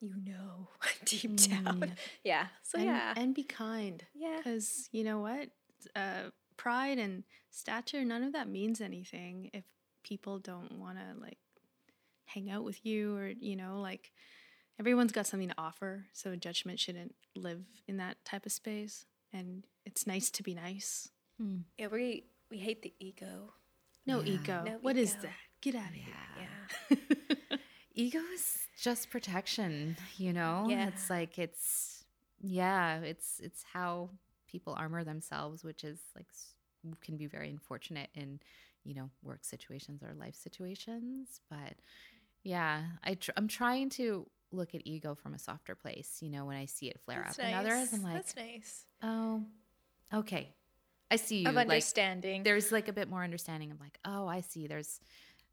C: you know deep down.
B: Mm.
C: Yeah. So
B: and,
C: yeah.
B: and be kind.
C: yeah.
B: Because you know what? Uh, pride and stature, none of that means anything if people don't want to like hang out with you or, you know, like everyone's got something to offer. So judgment shouldn't live in that type of space. And it's nice to be nice.
A: Hmm.
C: Yeah, we we hate the ego.
B: No
A: Yeah.
B: ego.
C: No
B: What is
C: ego.
B: that? Get out of
C: Yeah.
B: here.
A: ego is just protection you know
C: Yeah.
A: it's like it's yeah it's it's how people armor themselves which is like can be very unfortunate in you know work situations or life situations but yeah i tr- i'm trying to look at ego from a softer place you know when i see it flare
C: That's
A: up and others i'm like
C: That's nice.
A: oh okay i see you
C: Of
A: like
C: understanding.
A: there's like a bit more understanding of like oh i see there's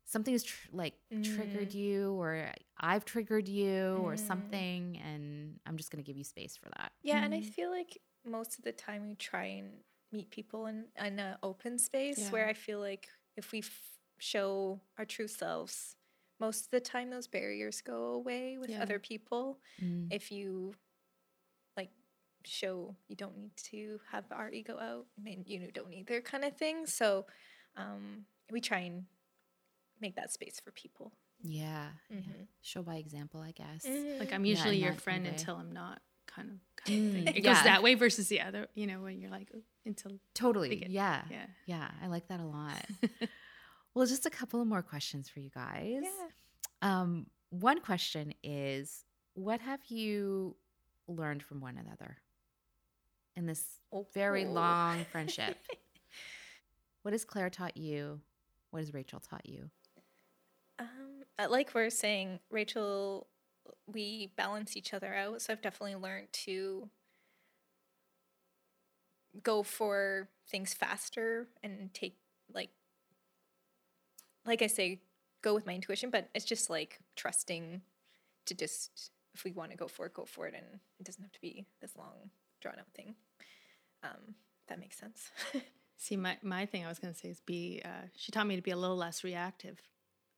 A: something's tr- like triggered
C: Mm.
A: you or i've triggered you or
C: Mm.
A: something and i'm just going to give you space for that
C: yeah, and I
B: Mhm.
C: feel like most of the time we try and meet people in an open space where I feel like if we f- show our true selves, most of the time those barriers go away with
B: Yeah.
C: other people.
A: Mm.
C: If you like show you don't need to have our ego out, and you don't either kind of thing. So um, we try and make that space for people.
A: yeah, yeah.
C: Mhm.
A: show by example i guess
B: Like I'm usually
A: in
B: your friend until I'm not kind of kind of thing.
A: Mm,
B: It
A: yeah.
B: goes that way versus the other, you know, when you're like "Oh," until
A: totally yeah
B: yeah.
A: yeah i like that a lot well just a couple of more questions for you guys
C: Yeah.
A: um one question is what have you learned from one another in this very
C: Oh.
A: long friendship. what has Claire taught you? What has Rachel taught you?
C: Um, like we're saying, Rachel, we balance each other out. So I've definitely learned to go for things faster and take like, like I say, go with my intuition. But it's just like trusting to just if we want to go for it, go for it, and it doesn't have to be this long drawn out thing. Um, if that makes sense.
B: See, my, my thing I was going to say is be, uh, she taught me to be a little less reactive,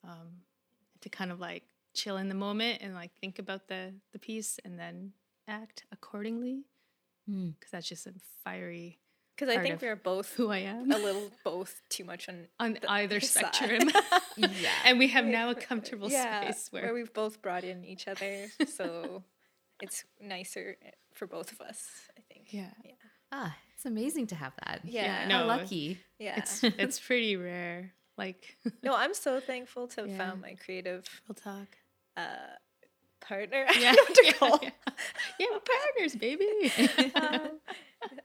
B: um, to kind of like chill in the moment and like think about the, the piece and then act accordingly.
A: Hmm.
B: Because that's just a fiery
C: Because I think we're both
B: who I am
C: a little both too much on
B: on
C: the
B: either
C: other side.
B: spectrum.
A: Yeah.
B: and we have now a comfortable
C: yeah,
B: space where,
C: we've both brought in each other, so it's nicer for both of us. I think.
B: yeah,
C: Yeah.
A: Ah, it's amazing to have that.
C: Yeah.
A: How
B: no.
A: lucky.
C: Yeah.
B: it's it's pretty rare. Like
C: no, I'm so thankful to have
B: Yeah.
C: found my creative
B: real talk.
C: uh, partner.
B: Yeah,
C: to call.
B: yeah, yeah, we're partners, baby.
C: um,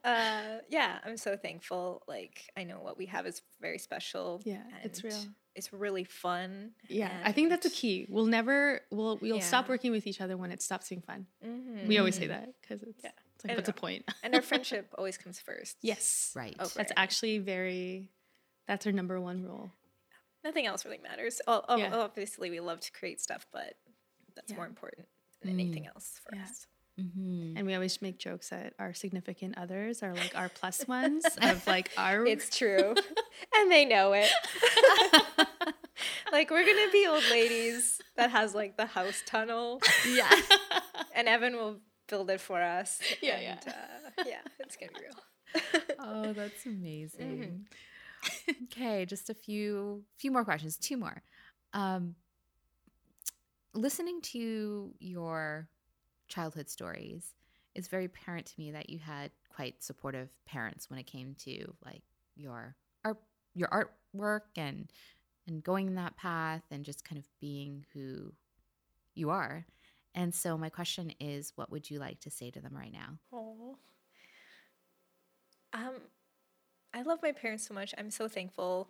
C: uh, yeah, I'm so thankful. Like I know what we have is very special.
B: Yeah, it's real.
C: It's really fun.
B: Yeah, I think that's a key. We'll never, we'll, we'll stop working with each other when it stops being fun.
C: Mhm.
B: We always say that because it's,
C: Yeah.
B: it's like,
C: And
B: what's the point?
C: and our friendship always comes first.
B: yes.
A: Right.
C: over
B: That's
C: anything.
B: actually very, that's our number one rule.
C: nothing else really matters. Oh, oh,
B: Yeah.
C: obviously we love to create stuff, but that's
B: Yeah.
C: more important than anything
A: Mm.
C: else for
B: Yeah.
C: us.
A: Mm-hmm.
B: And we always make jokes that our significant others are like our plus ones of like our.
C: It's true, and they know it. like we're gonna be old ladies that has like the house tunnel,
A: Yeah.
C: and Evan will build it for us.
B: Yeah,
C: and,
B: yeah.
C: Uh, yeah, it's gonna be real.
A: oh, that's amazing. okay, just a few few more questions. Two more. Um, listening to your childhood stories, it's very apparent to me that you had quite supportive parents when it came to like your art, your artwork, and and going that path, and just kind of being who you are. And so, my question is, what would you like to say to them right now?
C: Oh. Um, I love my parents so much. I'm so thankful.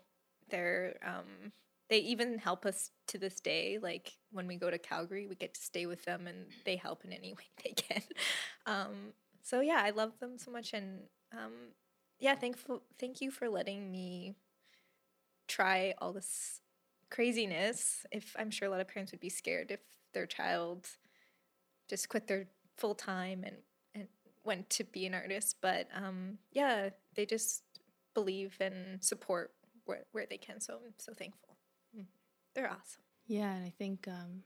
C: They're um, they even help us to this day. Like when we go to Calgary, we get to stay with them, and they help in any way they can. Um, so yeah, I love them so much, and um, yeah, thankful. Thank you for letting me try all this craziness. If I'm sure a lot of parents would be scared if their child just quit their full time and and went to be an artist, but um, yeah, they just believe and support where, where they can. So I'm so thankful. They're awesome.
B: Yeah, and I think um,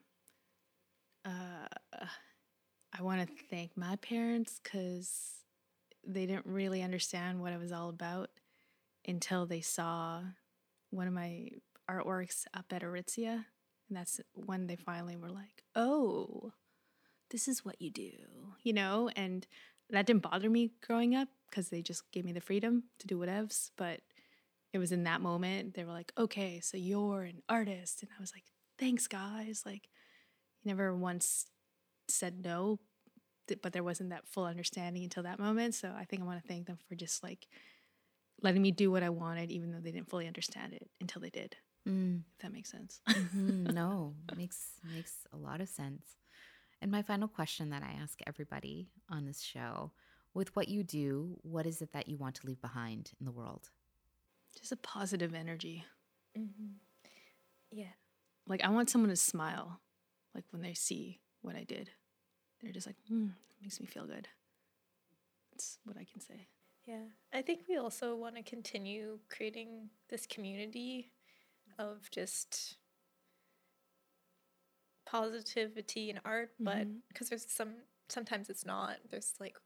B: uh, I want to thank my parents because they didn't really understand what it was all about until they saw one of my artworks up at Aritzia. And that's when they finally were like, oh, this is what you do, you know? And that didn't bother me growing up because they just gave me the freedom to do whatevs. But it was in that moment they were like, okay, so you're an artist. And I was like, thanks, guys. Like, you never once said no, but there wasn't that full understanding until that moment. So I think I want to thank them for just like letting me do what I wanted, even though they didn't fully understand it until they did. Mm. If that makes sense.
A: mm-hmm. No, makes makes a lot of sense. And my final question that I ask everybody on this show: With what you do, what is it that you want to leave behind in the world?
B: Just a positive energy.
C: Mm-hmm. Yeah.
B: Like I want someone to smile, like when they see what I did. They're just like, mm, makes me feel good. That's what I can say.
C: Yeah. I think we also want to continue creating this community of just positivity in art, but because mm-hmm. there's some sometimes it's not. There's like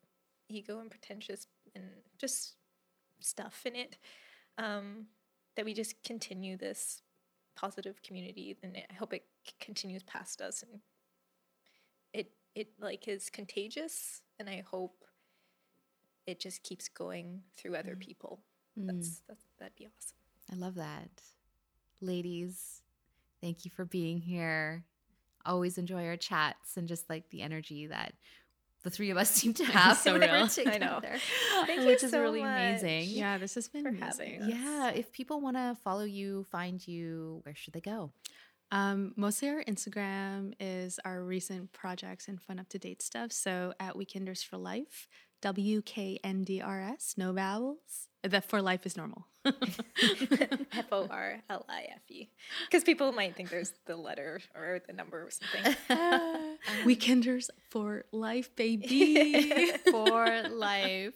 C: ego and pretentious and just stuff in it. Um, that we just continue this positive community, and I hope it continues past us and it it like is contagious, and I hope it just keeps going through other mm. people. Mm. That's, that's that'd be awesome.
A: I love that. Ladies, thank you for being here. Always enjoy our chats and just like the energy that the three of us seem to have
B: so real.
A: Together. I know.
C: Thank you. Which is so really much.
A: amazing.
B: Yeah, this has been amazing.
A: Yeah, if people want to follow you, find you, where should they go?
B: Um, mostly our Instagram is our recent projects and fun up to date stuff. So at Weekenders for Life, W K N D R S, no vowels. The for life is normal.
C: F O R L I F E. Because people might think there's the letter or the number or something. Uh,
B: weekenders for life, baby.
A: for life.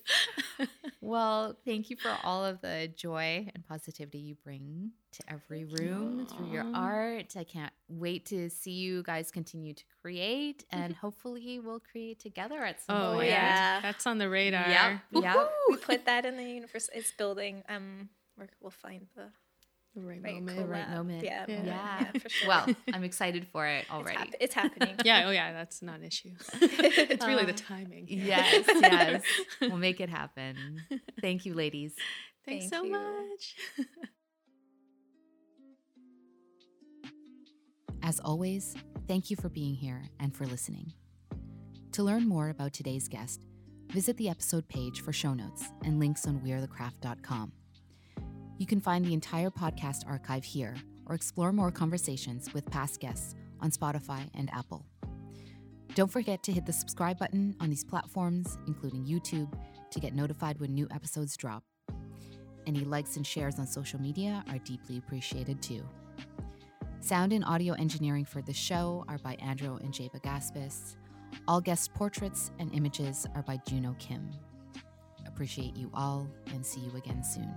A: Well, thank you for all of the joy and positivity you bring to every room Aww. through your art. I can't wait to see you guys continue to create and hopefully we'll create together at some
B: oh,
A: point.
B: Oh yeah. That's on the radar.
A: Yeah. Yep.
C: we put that in the universe. It's building. Um, we'll find the
B: the right, right moment.
A: Right moment.
C: Yeah.
A: Yeah. yeah. yeah for sure. Well, I'm excited for it already.
C: It's, hap- it's happening.
B: yeah. Oh, yeah. That's not an issue. it's really the timing.
A: Yes. Yes. we'll make it happen. Thank you, ladies.
B: Thanks Thank so you. much.
A: As always, thank you for being here and for listening. To learn more about today's guest, visit the episode page for show notes and links on wearethecraft.com. You can find the entire podcast archive here or explore more conversations with past guests on Spotify and Apple. Don't forget to hit the subscribe button on these platforms, including YouTube, to get notified when new episodes drop. Any likes and shares on social media are deeply appreciated too. Sound and audio engineering for the show are by Andrew and Jaba Gaspis. All guest portraits and images are by Juno Kim. Appreciate you all and see you again soon.